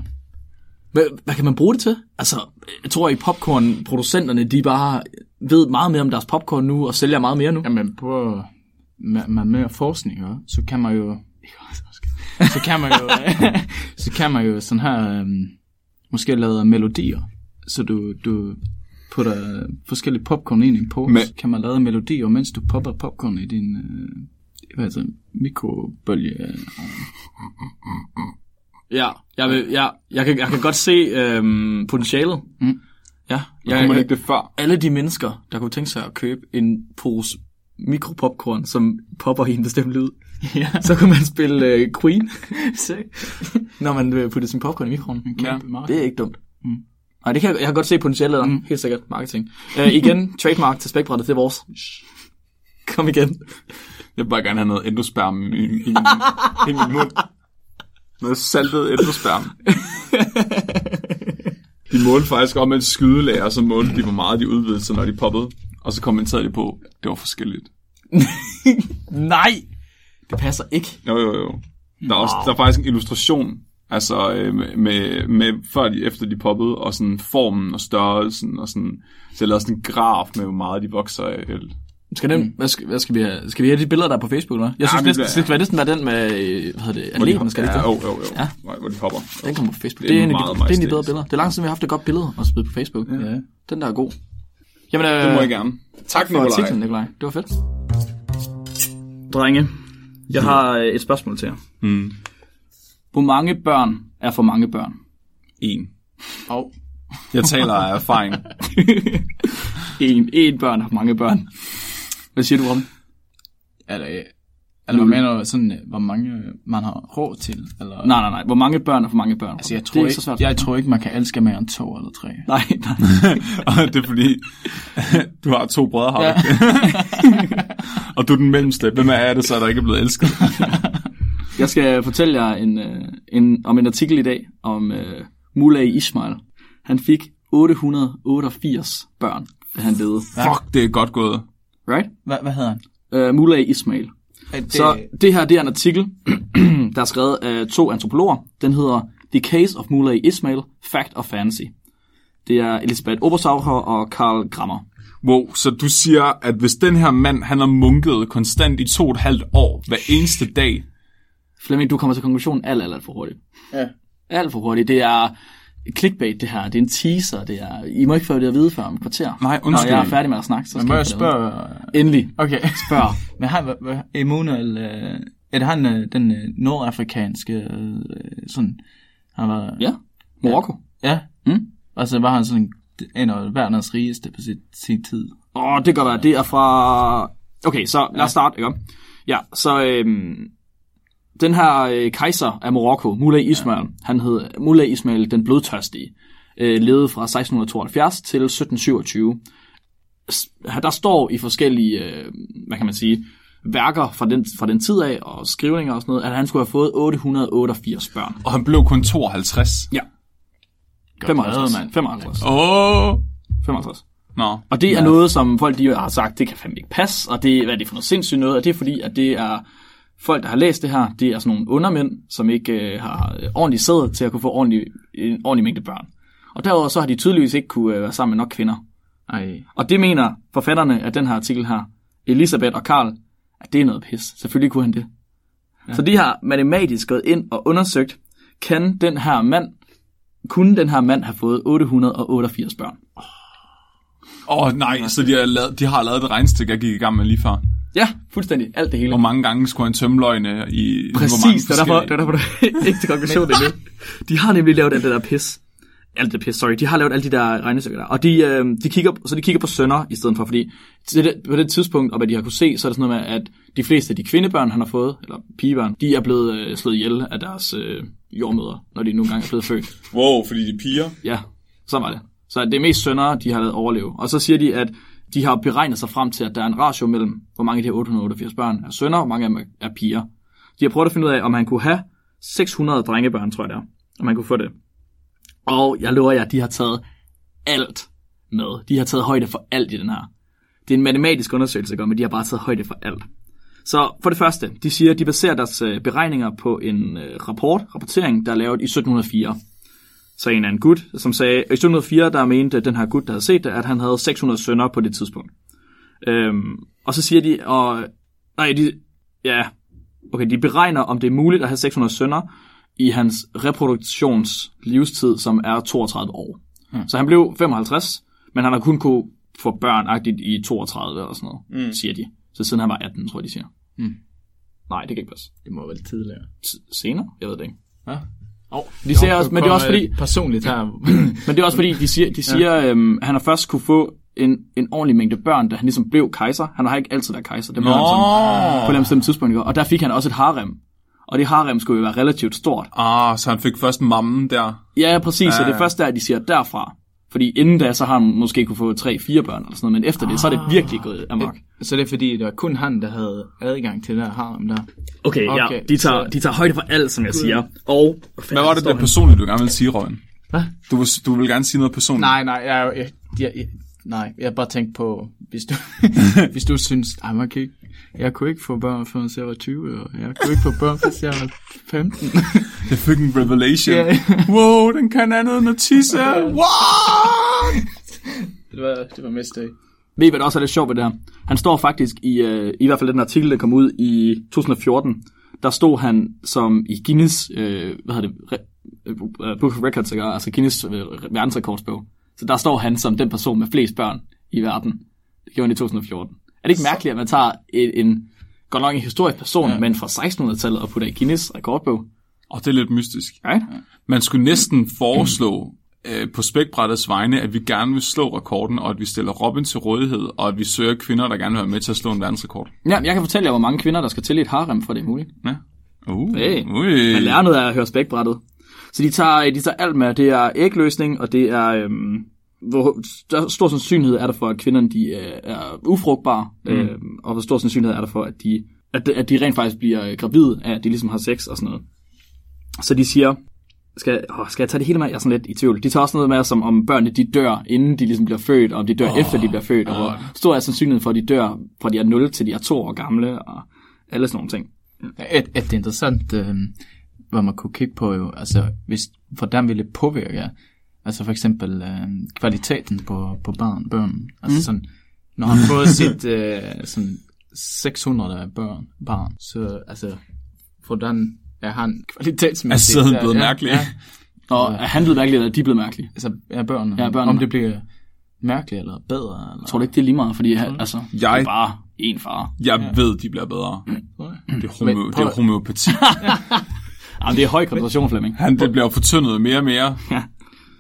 [SPEAKER 2] Hvad, hvad kan man bruge det til? Altså, jeg tror, at popcornproducenterne, de bare ved meget mere om deres popcorn nu, og sælger meget mere nu.
[SPEAKER 3] Jamen, på med, med mere forskning, ja, så kan man jo... så kan man jo, så kan man jo sådan her, øhm, måske lave melodier, så du, du putter forskellige popcorn ind i en pose,
[SPEAKER 1] Men-
[SPEAKER 3] kan man lave melodier, mens du popper popcorn i din, øh, hvad hedder det, mikrobølge.
[SPEAKER 2] Ja, jeg, vil, ja, jeg, kan, jeg kan godt se øhm, potentialet.
[SPEAKER 3] Mm.
[SPEAKER 2] Ja,
[SPEAKER 1] Jeg, kunne man ikke det før?
[SPEAKER 2] alle de mennesker, der kunne tænke sig at købe en pose mikropopcorn, som popper i en bestemt lyd,
[SPEAKER 3] ja.
[SPEAKER 2] så kunne man spille øh, Queen, når man øh, putter sin popcorn i mikroen.
[SPEAKER 3] Ja,
[SPEAKER 2] Det er ikke dumt.
[SPEAKER 3] Mm.
[SPEAKER 2] Nej, det kan jeg, jeg kan godt se potentialet der. Mm. Helt sikkert marketing. Uh, igen, trademark til spækbrættet, det er vores. Kom igen.
[SPEAKER 1] Jeg vil bare gerne have noget endosperm i, i, i, i min mund. Noget saltet endosperm. De målte faktisk om et skydelærer, så målte de, hvor meget de udvidede sig, når de poppede. Og så kommenterede de på, det var forskelligt.
[SPEAKER 2] Nej! Det passer ikke.
[SPEAKER 1] Jo, jo, jo. Der er, også, der er faktisk en illustration, altså øh, med, med, med, før de, efter de poppede, og sådan formen og størrelsen, og sådan, så jeg lavede sådan en graf med, hvor meget de vokser af.
[SPEAKER 2] Skal, den, hvad, skal, hvad skal vi have? Skal vi have de billeder, der er på Facebook, eller? Jeg
[SPEAKER 1] Ja,
[SPEAKER 2] synes det skal næsten være den med, øh, hvad hedder det,
[SPEAKER 1] Hvor de
[SPEAKER 2] skal det
[SPEAKER 1] ja, jo, jo, jo.
[SPEAKER 2] Ja.
[SPEAKER 1] Hvor, hvor de hopper.
[SPEAKER 2] Den kommer på Facebook.
[SPEAKER 1] Det er
[SPEAKER 2] Det er, en af
[SPEAKER 1] meget
[SPEAKER 2] de, det er en af de bedre
[SPEAKER 1] majestætisk.
[SPEAKER 2] billeder. Det er lang tid, siden, vi har haft et godt billede og spillet på Facebook. Ja.
[SPEAKER 3] ja.
[SPEAKER 2] Den der er god. Jamen, øh,
[SPEAKER 1] Det må jeg gerne. Tak,
[SPEAKER 2] for artiklen, Nikolaj. Det var fedt. Drenge, jeg har øh, et spørgsmål til jer.
[SPEAKER 1] Mm.
[SPEAKER 2] Hvor mange børn er for mange børn?
[SPEAKER 1] En.
[SPEAKER 3] Og
[SPEAKER 1] Jeg taler af erfaring.
[SPEAKER 2] En, en børn er for mange børn. Hvad siger du om?
[SPEAKER 3] eller, eller hvad mener du sådan, øh, hvor mange man har råd til? Eller?
[SPEAKER 2] Nej, nej, nej. Hvor mange børn er for mange børn?
[SPEAKER 3] Altså, jeg
[SPEAKER 2] det
[SPEAKER 3] tror,
[SPEAKER 2] er
[SPEAKER 3] ikke,
[SPEAKER 2] så svært.
[SPEAKER 3] jeg tror ikke, man kan elske mere end to eller tre.
[SPEAKER 2] Nej, nej.
[SPEAKER 1] og det er fordi, du har to brødre, har
[SPEAKER 2] Ja.
[SPEAKER 1] og du er den mellemste. Hvem er det så, der ikke er blevet elsket?
[SPEAKER 2] Jeg skal fortælle jer en, øh, en, om en artikel i dag om øh, Mullah Ismail. Han fik 888 børn, da han levede.
[SPEAKER 1] Fuck, det er godt gået.
[SPEAKER 2] Right?
[SPEAKER 3] Hvad, hvad hedder han?
[SPEAKER 2] Uh, Mullah Ismail.
[SPEAKER 3] Det,
[SPEAKER 2] Så det her det er en artikel, der er skrevet af to antropologer. Den hedder The Case of Mullah Ismail, Fact or Fantasy. Det er Elisabeth Obersauer og Karl Grammer.
[SPEAKER 1] Wow, så du siger, at hvis den her mand, han har munket konstant i to og et halvt år, hver eneste dag,
[SPEAKER 2] Flemming, du kommer til konklusionen alt, alt, alt for hurtigt.
[SPEAKER 3] Ja.
[SPEAKER 2] Alt for hurtigt. Det er clickbait, det her. Det er en teaser. Det er... I må ikke få det at vide før om et kvarter.
[SPEAKER 1] Nej,
[SPEAKER 2] Når
[SPEAKER 1] undskyld.
[SPEAKER 2] jeg er færdig med at snakke, så
[SPEAKER 3] Men
[SPEAKER 2] skal
[SPEAKER 3] må
[SPEAKER 2] I
[SPEAKER 3] jeg spørge...
[SPEAKER 2] Endelig.
[SPEAKER 3] Okay.
[SPEAKER 2] Spørg.
[SPEAKER 3] Men hvad, Emanuel, øh, er det han, øh, den øh, nordafrikanske, øh, sådan, han var...
[SPEAKER 2] Ja. Marokko.
[SPEAKER 3] Ja.
[SPEAKER 2] Mm.
[SPEAKER 3] Altså var han sådan en af verdens rigeste på sit, sin tid.
[SPEAKER 2] Åh, det kan godt være. Det er fra... Okay, så lad os starte, ikke? Ja, så øhm, den her øh, kejser af Marokko, Mullah Ismail, ja. han hed Mullah Ismail den blodtørstige, øh, levede fra 1672 til 1727. S- Der står i forskellige, øh, hvad kan man sige, værker fra den, fra den tid af, og skrivninger og sådan noget, at han skulle have fået 888 børn.
[SPEAKER 1] og han blev kun 52.
[SPEAKER 2] Ja.
[SPEAKER 3] Godt
[SPEAKER 2] 55.
[SPEAKER 3] lavet, mand.
[SPEAKER 2] 55.
[SPEAKER 1] Åh! Oh.
[SPEAKER 2] 55.
[SPEAKER 1] Nå.
[SPEAKER 2] Og det er ja. noget, som folk de har sagt, det kan fandme ikke passe, og det, hvad er det for noget sindssygt noget, og det er fordi, at det er folk, der har læst det her, det er sådan nogle undermænd, som ikke øh, har øh, ordentlig sæd til at kunne få ordentlig, en ordentlig mængde børn. Og derudover så har de tydeligvis ikke kunne øh, være sammen med nok kvinder.
[SPEAKER 3] Ej.
[SPEAKER 2] Og det mener forfatterne af den her artikel her, Elisabeth og Karl, at det er noget pis. Selvfølgelig kunne han det. Ja. Så de har matematisk gået ind og undersøgt, kan den her mand, kunne den her mand have fået 888 børn?
[SPEAKER 1] Åh oh, nej, så de har, lavet, de har lavet et regnstykke, jeg gik i gang med lige før.
[SPEAKER 2] Ja, fuldstændig. Alt det hele.
[SPEAKER 1] Hvor mange gange skulle han tømme løgne i... hvor mange
[SPEAKER 2] Præcis, det er derfor, det er derfor, du ikke til konklusion det nu. De har nemlig lavet alt det der pis. Alt det pis, sorry. De har lavet alle de der regnestykker der. Og de, øh, de kigger, så de kigger på sønner i stedet for, fordi til det, på det tidspunkt, og hvad de har kunne se, så er det sådan noget med, at de fleste af de kvindebørn, han har fået, eller pigebørn, de er blevet øh, slået ihjel af deres øh, jordmøder, når de nogle gange er blevet født.
[SPEAKER 1] Wow, fordi de er piger.
[SPEAKER 2] Ja, så var det. Så det er mest sønner, de har lavet overleve. Og så siger de, at de har beregnet sig frem til, at der er en ratio mellem, hvor mange af de her 888 børn er sønner, og hvor mange af dem er piger. De har prøvet at finde ud af, om han kunne have 600 drengebørn, tror jeg det er. Om han kunne få det. Og jeg lover jer, at de har taget alt med. De har taget højde for alt i den her. Det er en matematisk undersøgelse, men de har bare taget højde for alt. Så for det første, de siger, at de baserer deres øh, beregninger på en øh, rapport, rapportering, der er lavet i 1704 så en anden gut, som sagde, i 1704, der mente den her gut, der havde set det, at han havde 600 sønner på det tidspunkt. Øhm, og så siger de, og, nej, de, ja, okay, de beregner, om det er muligt at have 600 sønner i hans reproduktionslivstid, som er 32 år.
[SPEAKER 3] Ja.
[SPEAKER 2] Så han blev 55, men han har kun kunne få børn i 32 eller sådan noget, mm. siger de. Så siden han var 18, tror jeg, de siger.
[SPEAKER 3] Mm.
[SPEAKER 2] Nej, det kan ikke passe.
[SPEAKER 3] Det må være tidligere.
[SPEAKER 2] S- senere? Jeg ved det ikke.
[SPEAKER 3] Ja.
[SPEAKER 2] Oh, de siger også, men det er også fordi,
[SPEAKER 3] Personligt her.
[SPEAKER 2] men det er også fordi, de siger, de siger ja. øhm, han har først kunne få en, en ordentlig mængde børn, da han ligesom blev kejser. Han har ikke altid været kejser. Det blev han sådan, på et andet tidspunkt. Og der fik han også et harem. Og det harem skulle jo være relativt stort.
[SPEAKER 1] Ah, så han fik først mammen der.
[SPEAKER 2] Ja, præcis. Ja,
[SPEAKER 1] Ja,
[SPEAKER 2] så det er først der, de siger derfra. Fordi inden da, så har han måske kunne få tre, fire børn eller sådan noget. Men efter det, så er det virkelig gået amok.
[SPEAKER 3] så det er fordi, det var kun han, der havde adgang til det her harem der.
[SPEAKER 2] Okay, ja.
[SPEAKER 3] Okay,
[SPEAKER 2] De tager,
[SPEAKER 3] så-
[SPEAKER 2] de tager højde for alt, som jeg siger. Og
[SPEAKER 1] Hvad var det, der personligt, du gerne ville sige, Røgen?
[SPEAKER 3] Hvad?
[SPEAKER 1] Du, vil- du vil gerne sige noget personligt.
[SPEAKER 3] Nej, nej, jeg, jeg, jeg, jeg, nej, jeg har bare tænkt på, hvis du, hvis du synes, ej, man kan ikke, jeg kunne ikke få børn, før jeg var 20, og jeg kunne ikke få børn, før jeg var 15.
[SPEAKER 1] Det fik en revelation.
[SPEAKER 3] Ja.
[SPEAKER 1] wow, den kan andet end at tisse. What?
[SPEAKER 3] det var, det var mistake.
[SPEAKER 2] Ved I, hvad der også er lidt sjovt ved det her? Han står faktisk i, øh, i hvert fald den artikel, der kom ud i 2014, der stod han som i Guinness, øh, hvad hedder det, Re, øh, Book of Records, altså Guinness øh, verdensrekordsbog. Så der står han som den person med flest børn i verden. Det gjorde han i 2014. Er det ikke mærkeligt, at man tager en, en godt nok en historisk person, ja.
[SPEAKER 3] Ja.
[SPEAKER 2] men fra 1600-tallet og putter i Guinness rekordbog?
[SPEAKER 1] Og det er lidt mystisk.
[SPEAKER 2] Right?
[SPEAKER 1] Man skulle næsten foreslå øh, på spækbrættets vegne, at vi gerne vil slå rekorden, og at vi stiller Robin til rådighed, og at vi søger kvinder, der gerne vil være med til at slå en verdensrekord.
[SPEAKER 2] Ja, jeg kan fortælle jer, hvor mange kvinder, der skal til i et harem, for det er muligt.
[SPEAKER 1] Ja. Uh,
[SPEAKER 2] Hey,
[SPEAKER 1] ui.
[SPEAKER 2] Man lærer noget af at høre spækbrættet. Så de tager, de tager alt med. Det er ægløsning, og det er... Øhm, hvor st- stor sandsynlighed er der for, at kvinderne de, øh, er ufrugtbare, mm. øhm, og hvor stor sandsynlighed er der for, at de, at, at de rent faktisk bliver øh, gravide af, at de ligesom har sex og sådan noget. Så de siger, skal, åh, skal jeg tage det hele med? Jeg er sådan lidt i tvivl. De tager også noget med, som om børnene de dør, inden de ligesom bliver født, og om de dør oh, efter de bliver født, og hvor stor er sandsynligheden for, at de dør, fra de er 0 til de er 2 år gamle, og alle sådan nogle ting.
[SPEAKER 3] Et, et interessant, øh, hvad man kunne kigge på jo, altså, hvis, hvordan ville det påvirke, altså for eksempel øh, kvaliteten på, på barn, børn, altså mm. sådan, når han får sit øh, sådan 600 børn, barn, så altså, hvordan er han kvalitetsmæssigt?
[SPEAKER 1] Er sæden blevet mærkelig?
[SPEAKER 3] Ja,
[SPEAKER 2] Og er han blevet mærkelig, eller er de blevet mærkelige?
[SPEAKER 3] altså, er børnene,
[SPEAKER 2] Ja, børnene.
[SPEAKER 3] om det bliver mærkeligt eller bedre, eller?
[SPEAKER 2] Tror du ikke, det er lige meget? Fordi han, altså, det
[SPEAKER 1] Jeg-
[SPEAKER 2] er bare én far.
[SPEAKER 1] Jeg ja. ved, de bliver bedre. Det er,
[SPEAKER 3] Men
[SPEAKER 1] det er homeopati.
[SPEAKER 2] Jamen, det er høj koncentration, Flemming.
[SPEAKER 1] Han det bliver fortyndet mere og mere.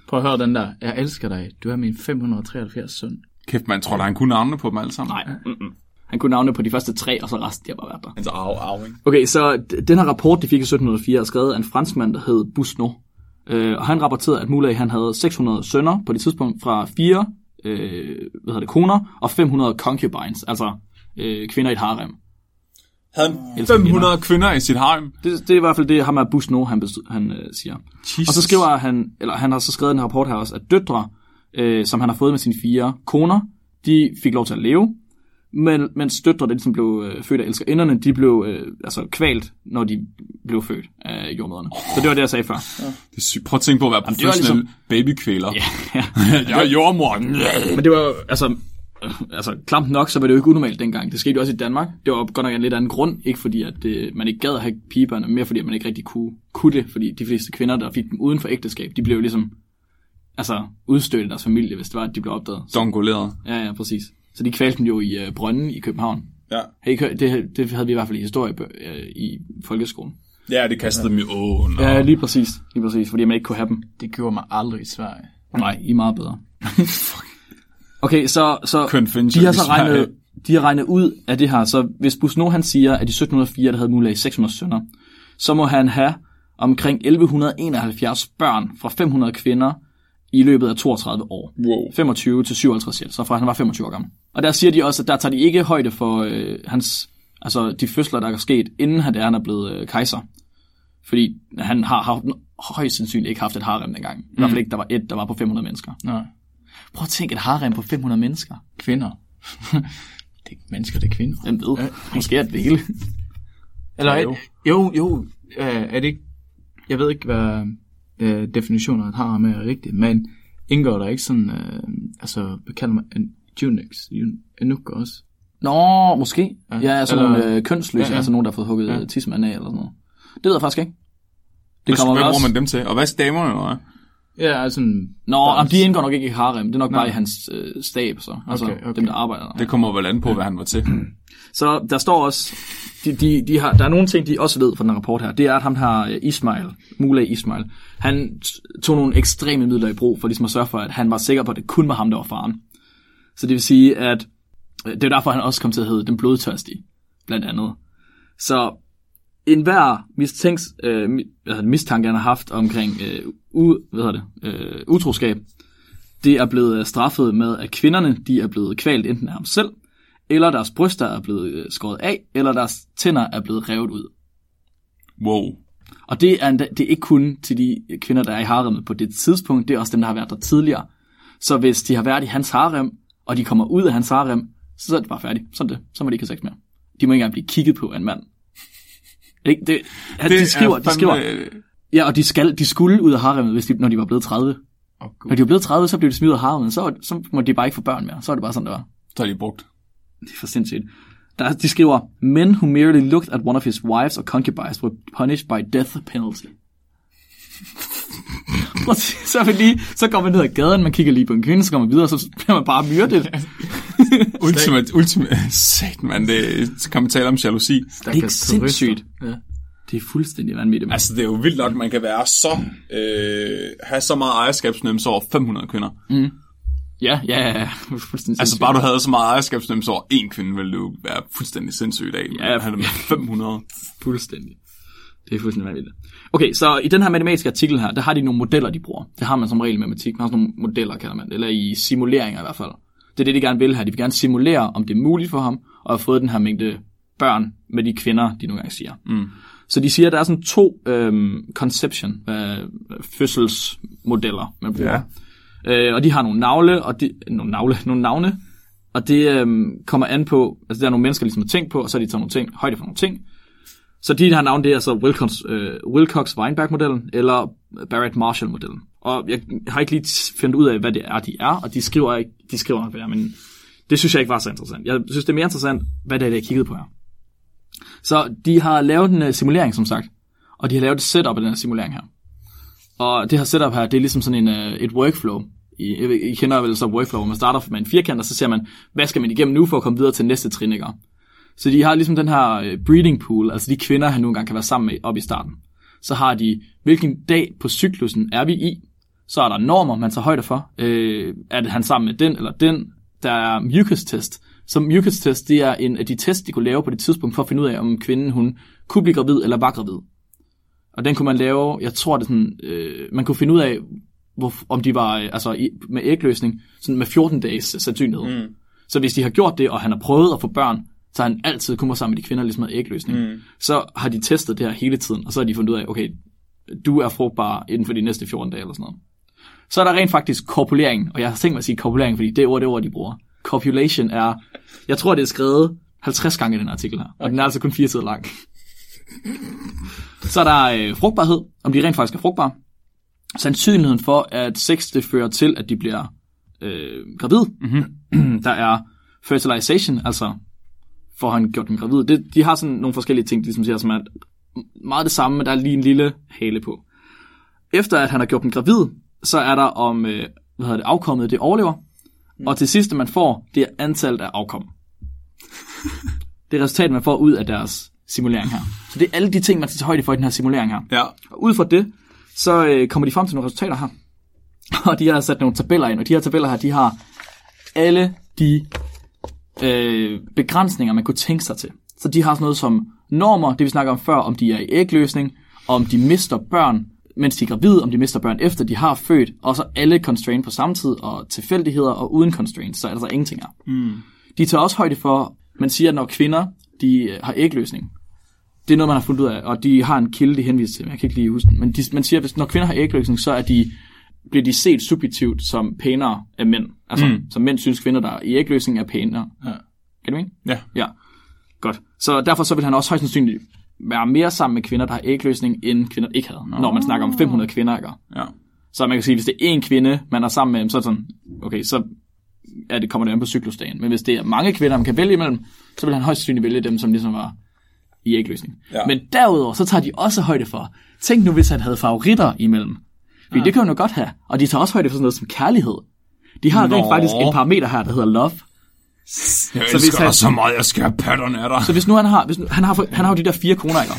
[SPEAKER 3] Prøv at høre den der, jeg elsker dig, du er min 573 søn.
[SPEAKER 1] Kæft, man tror, der han kunne navne på dem alle sammen.
[SPEAKER 2] Nej. Mm-mm. Han kunne navne på de første tre, og så resten, de har bare været der.
[SPEAKER 1] Altså, au, au, ikke?
[SPEAKER 2] Okay, så den her rapport, de fik i 1704, er skrevet af en franskmand, der hed Busno. Øh, og han rapporterede, at Muley han havde 600 sønner på det tidspunkt fra fire øh, hvad hedder det, koner og 500 concubines, altså øh, kvinder i et harem.
[SPEAKER 1] Havde han
[SPEAKER 2] Elsker
[SPEAKER 1] 500 kvinder i sit harem?
[SPEAKER 2] Det, det er i hvert fald det, ham er Busno, han, bestod, han øh, siger.
[SPEAKER 1] Jesus.
[SPEAKER 2] Og så skriver han, eller han har så skrevet i den rapport her også, at døtre, øh, som han har fået med sine fire koner, de fik lov til at leve, men, mens døtre, der ligesom blev øh, født af elskerinderne, de blev øh, altså kvalt, når de blev født af jordmøderne. Så det var det, jeg sagde før.
[SPEAKER 1] Det er sygt. Prøv at tænke på at være
[SPEAKER 2] var
[SPEAKER 1] professionel
[SPEAKER 2] ligesom-
[SPEAKER 1] babykvæler.
[SPEAKER 2] Ja, ja.
[SPEAKER 1] Jeg er jordmor.
[SPEAKER 2] Men det var altså, altså, klamt nok, så var det jo ikke unormalt dengang. Det skete jo også i Danmark. Det var godt nok en lidt anden grund. Ikke fordi, at øh, man ikke gad at have pigebørn, men mere fordi, at man ikke rigtig kunne, kunne det. Fordi de fleste kvinder, der fik dem uden for ægteskab, de blev jo ligesom altså, udstødt af deres familie, hvis det var, at de blev opdaget.
[SPEAKER 1] Dongoleret.
[SPEAKER 2] ja, ja, præcis. Så de kvalte dem jo i øh, brønden i København.
[SPEAKER 1] Ja.
[SPEAKER 2] Har I hørt- det, det havde vi i hvert fald i historie øh, i folkeskolen.
[SPEAKER 1] Ja, det kastede dem i åen.
[SPEAKER 2] Ja, lige præcis. Lige præcis, fordi man ikke kunne have dem.
[SPEAKER 3] Det gjorde mig aldrig i Sverige.
[SPEAKER 2] Nej, I er meget bedre. okay, så, så de har så regnet, de har regnet ud af det her, så hvis Busno han siger, at i 1704, der havde Muley 600 sønner, så må han have omkring 1171 børn fra 500 kvinder i løbet af 32 år.
[SPEAKER 1] Wow.
[SPEAKER 2] 25 til 57 selv, så fra han var 25 år gammel. Og der siger de også, at der tager de ikke højde for øh, hans, altså de fødsler, der er sket, inden han er, han er blevet øh, kejser. Fordi han har, har højst sandsynligt ikke haft et harem dengang. I hvert fald ikke, der var et, der var på 500 mennesker.
[SPEAKER 3] Nej.
[SPEAKER 2] Prøv at tænke et harem på 500 mennesker.
[SPEAKER 3] Kvinder. det er mennesker, det er kvinder.
[SPEAKER 2] Hvem ved? Måske er det det hele.
[SPEAKER 3] Eller,
[SPEAKER 1] Ja,
[SPEAKER 3] jo,
[SPEAKER 1] jo.
[SPEAKER 3] jo, øh, er det ikke, jeg ved ikke, hvad øh, definitioner han har med er rigtigt, men indgår der ikke sådan, øh, altså, hvad kalder man, en eunuchs, eunuch også?
[SPEAKER 2] Nå, måske. Ja, ja altså
[SPEAKER 3] Eller-
[SPEAKER 2] nogle øh, kønsløse, ja,
[SPEAKER 3] Ja,
[SPEAKER 2] ja.
[SPEAKER 3] ja.
[SPEAKER 2] altså nogen, der har fået hugget
[SPEAKER 3] Ja.
[SPEAKER 2] ja. tissemanden af eller sådan noget. Det ved jeg faktisk ikke. Det
[SPEAKER 1] Hvad,
[SPEAKER 2] kommer
[SPEAKER 1] hvad bruger
[SPEAKER 2] også...
[SPEAKER 1] man dem til? Og hvad er damerne, eller?
[SPEAKER 3] Ja, altså...
[SPEAKER 2] Nå, jamen, de indgår nok ikke i harem. Det er nok
[SPEAKER 3] Nej.
[SPEAKER 2] bare i hans øh, stab, så. Altså
[SPEAKER 3] Okay, okay.
[SPEAKER 2] dem, der arbejder der.
[SPEAKER 1] Det kommer vel an på, hvad han var til.
[SPEAKER 2] Så der står også, de, de, de har, der er nogle ting, de også ved fra den her rapport her, det er, at ham her, øh, Ismail, Mullah Ismail, han tog nogle ekstreme midler i brug for ligesom at sørge for, at han var sikker på, at det kun var ham, der var faren. Så det vil sige, at øh, det er derfor, han også kom til at hedde den blodtørstige, blandt andet. Så enhver mistænks, øh, hvad det, mistanke, han har haft omkring øh, u, hvad det, øh, utroskab, det er blevet øh, straffet med, at kvinderne de er blevet kvalt enten af ham selv, eller deres bryster er blevet øh, skåret af, eller deres tænder er blevet revet ud.
[SPEAKER 1] Wow.
[SPEAKER 2] Og det er, endda, det er ikke kun til de kvinder, der er i haremet på det tidspunkt, det er også dem, der har været der tidligere. Så hvis de har været i hans harem, og de kommer ud af hans harem, så er det bare færdigt. Sådan det. Så må de ikke have sex mere. De må ikke engang blive kigget på af en mand. Ikke? Det, det de skriver, de skriver, ja, og de, skal, de skulle ud af haremet, hvis de, når de var blevet 30.
[SPEAKER 3] Oh,
[SPEAKER 2] Når de var blevet 30, så blev de smidt ud af haremet, så, så må de bare ikke få børn mere. Så er det bare sådan, det var.
[SPEAKER 1] Så har de brugt.
[SPEAKER 2] Det er for sindssygt. Der, de skriver, men who merely looked at one of his wives or concubines were punished by death penalty. Så, er vi lige, så går man ned ad gaden, man kigger lige på en kvinde, så går man videre, så bliver man bare myrdet.
[SPEAKER 1] Ultimate, ultimate, sat man, det, så kan man tale om jalousi.
[SPEAKER 2] Det er ikke sindssygt.
[SPEAKER 3] Ja.
[SPEAKER 2] Det er fuldstændig vanvittigt. Altså,
[SPEAKER 1] Altså, det er jo vildt nok, at man kan være så, øh, have så meget ejerskabsnemmelse over 500 kvinder.
[SPEAKER 2] ja, ja, ja, ja. Fuldstændig
[SPEAKER 1] Altså, bare du havde så meget ejerskabsnemmelse over én kvinde, ville du være fuldstændig sindssygt af.
[SPEAKER 2] Ja,
[SPEAKER 1] Ja, han med 500.
[SPEAKER 2] Fuldstændig. Det er fuldstændig vanvittigt. Okay, så i den her matematiske artikel her, der har de nogle modeller, de bruger. Det har man som regel i matematik. Man har sådan nogle modeller, kalder man det. Eller i simuleringer i hvert fald. Det er det, de gerne vil her. De vil gerne simulere, om det er muligt for ham at have fået den her mængde børn med de kvinder, de nogle gange siger. Mm. Så de siger, at der er sådan to øhm, conception, øh, fødselsmodeller, man bruger. Ja. Øh, og de har nogle navle, og de, nogle, navle, nogle navne, og det øhm, kommer an på, altså der er nogle mennesker, ligesom har tænkt på, og så har de taget nogle ting, højde for nogle ting, så de her navne, det er så Wilcox, øh, Wilcox-Weinberg-modellen eller Barrett Marshall-modellen. Og jeg har ikke lige fundet ud af, hvad det er, de er, og de skriver, ikke, de skriver ikke, hvad det er, men det synes jeg ikke var så interessant. Jeg synes, det er mere interessant, hvad det er, jeg kiggede på her. Så de har lavet en uh, simulering, som sagt, og de har lavet et setup af den her simulering her. Og det her setup her, det er ligesom sådan en, uh, et workflow. I, I, I kender vel så workflow, hvor man starter med en firkant, og så ser man, hvad skal man igennem nu for at komme videre til næste trin, ikke? Så de har ligesom den her øh, breeding pool, altså de kvinder, han nogle gange kan være sammen med op i starten. Så har de, hvilken dag på cyklusen er vi i. Så er der normer, man tager højde for. Øh, er det han sammen med den eller den? Der er mucus-test. Så mucus-test, det er en af de tests, de kunne lave på det tidspunkt, for at finde ud af, om kvinden hun kunne blive gravid eller var gravid. Og den kunne man lave, jeg tror det sådan, øh, man kunne finde ud af, hvor, om de var øh, altså i, med ægløsning, sådan med 14 dages sandsynlighed. Mm. Så hvis de har gjort det, og han har prøvet at få børn, så han altid kun været sammen med de kvinder, ligesom med ægløsning. Mm. Så har de testet det her hele tiden, og så har de fundet ud af, okay, du er frugtbar inden for de næste 14 dage eller sådan noget. Så er der rent faktisk korpulering, og jeg har tænkt mig at sige korpulering, fordi det ord, det ord, de bruger. Copulation er, jeg tror, det er skrevet 50 gange i den artikel her, og den er altså kun fire sider lang. Så er der øh, frugtbarhed, om de rent faktisk er frugtbare. Sandsynligheden for, at sex det fører til, at de bliver øh, gravid. Mm-hmm. der er fertilization, altså får han gjort dem gravid. Det, de har sådan nogle forskellige ting, de ligesom siger, som er meget det samme, men der er lige en lille hale på. Efter at han har gjort dem gravid, så er der om, øh, hvad hedder det, afkommet, det overlever. Mm. Og til sidst, man får, det er antallet af afkom. det er resultatet, man får ud af deres simulering her. Så det er alle de ting, man skal tage højde for i den her simulering her.
[SPEAKER 1] Ja.
[SPEAKER 2] Og ud fra det, så øh, kommer de frem til nogle resultater her. Og de har sat nogle tabeller ind, og de her tabeller her, de har alle de øh, begrænsninger, man kunne tænke sig til. Så de har sådan noget som normer, det vi snakker om før, om de er i ægløsning, om de mister børn, mens de er gravide, om de mister børn efter de har født, og så alle constraint på samme tid, og tilfældigheder, og uden constraints, så er der så ingenting her. Mm. De tager også højde for, man siger, at når kvinder de øh, har ægløsning, det er noget, man har fundet ud af, og de har en kilde, de henviser til, men jeg kan ikke lige huske den. Men de, man siger, at hvis, når kvinder har ægløsning, så er de, bliver de set subjektivt som pænere af mænd. Altså, mm. så mænd synes kvinder, der er i ægløsning, er pænere.
[SPEAKER 3] Ja.
[SPEAKER 2] Kan du mene?
[SPEAKER 1] Ja.
[SPEAKER 2] Ja. Godt. Så derfor så vil han også højst sandsynligt være mere sammen med kvinder, der har ægløsning, end kvinder der ikke havde. Når man snakker om 500 kvinder, ikke?
[SPEAKER 1] Ja.
[SPEAKER 2] Så man kan sige, hvis det er én kvinde, man er sammen med, så er det sådan, okay, så ja, det kommer det an på cyklusdagen. Men hvis det er mange kvinder, man kan vælge imellem, så vil han højst sandsynligt vælge dem, som ligesom var i ægløsning.
[SPEAKER 1] Ja.
[SPEAKER 2] Men derudover, så tager de også højde for, tænk nu, hvis han havde favoritter imellem. Fordi ja. det kan han jo godt have. Og de tager også højde for sådan noget som kærlighed. De har
[SPEAKER 1] Nå.
[SPEAKER 2] rent faktisk en parameter her, der hedder love.
[SPEAKER 1] Jeg
[SPEAKER 2] Så hvis han-
[SPEAKER 1] så meget, jeg skal have pattern af dig.
[SPEAKER 2] Så hvis nu han har, hvis nu, han har, han har jo de der fire koner, ikke?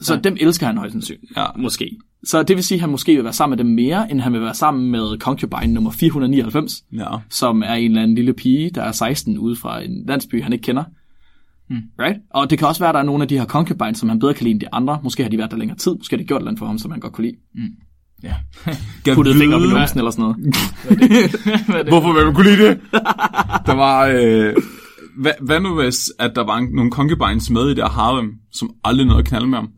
[SPEAKER 2] Så ja. dem elsker han højst sandsynligt.
[SPEAKER 1] Ja.
[SPEAKER 2] Måske. Så det vil sige, at han måske vil være sammen med dem mere, end han vil være sammen med concubine nummer 499,
[SPEAKER 1] Ja.
[SPEAKER 2] som er en eller anden lille pige, der er 16 ude fra en landsby, han ikke kender. Hmm. Right? Og det kan også være, at der er nogle af de her concubines, som han bedre kan lide end de andre. Måske har de været der længere tid. Måske har de gjort noget for ham, som han godt kunne lide.
[SPEAKER 3] Ja.
[SPEAKER 2] Puttet fingre op i numsen eller sådan noget.
[SPEAKER 1] Hvorfor vil man kunne lide det? Der var... Øh, hvad, hvad nu hvis, at der var en, nogle concubines med i der Harlem, som aldrig nåede at knalde med ham?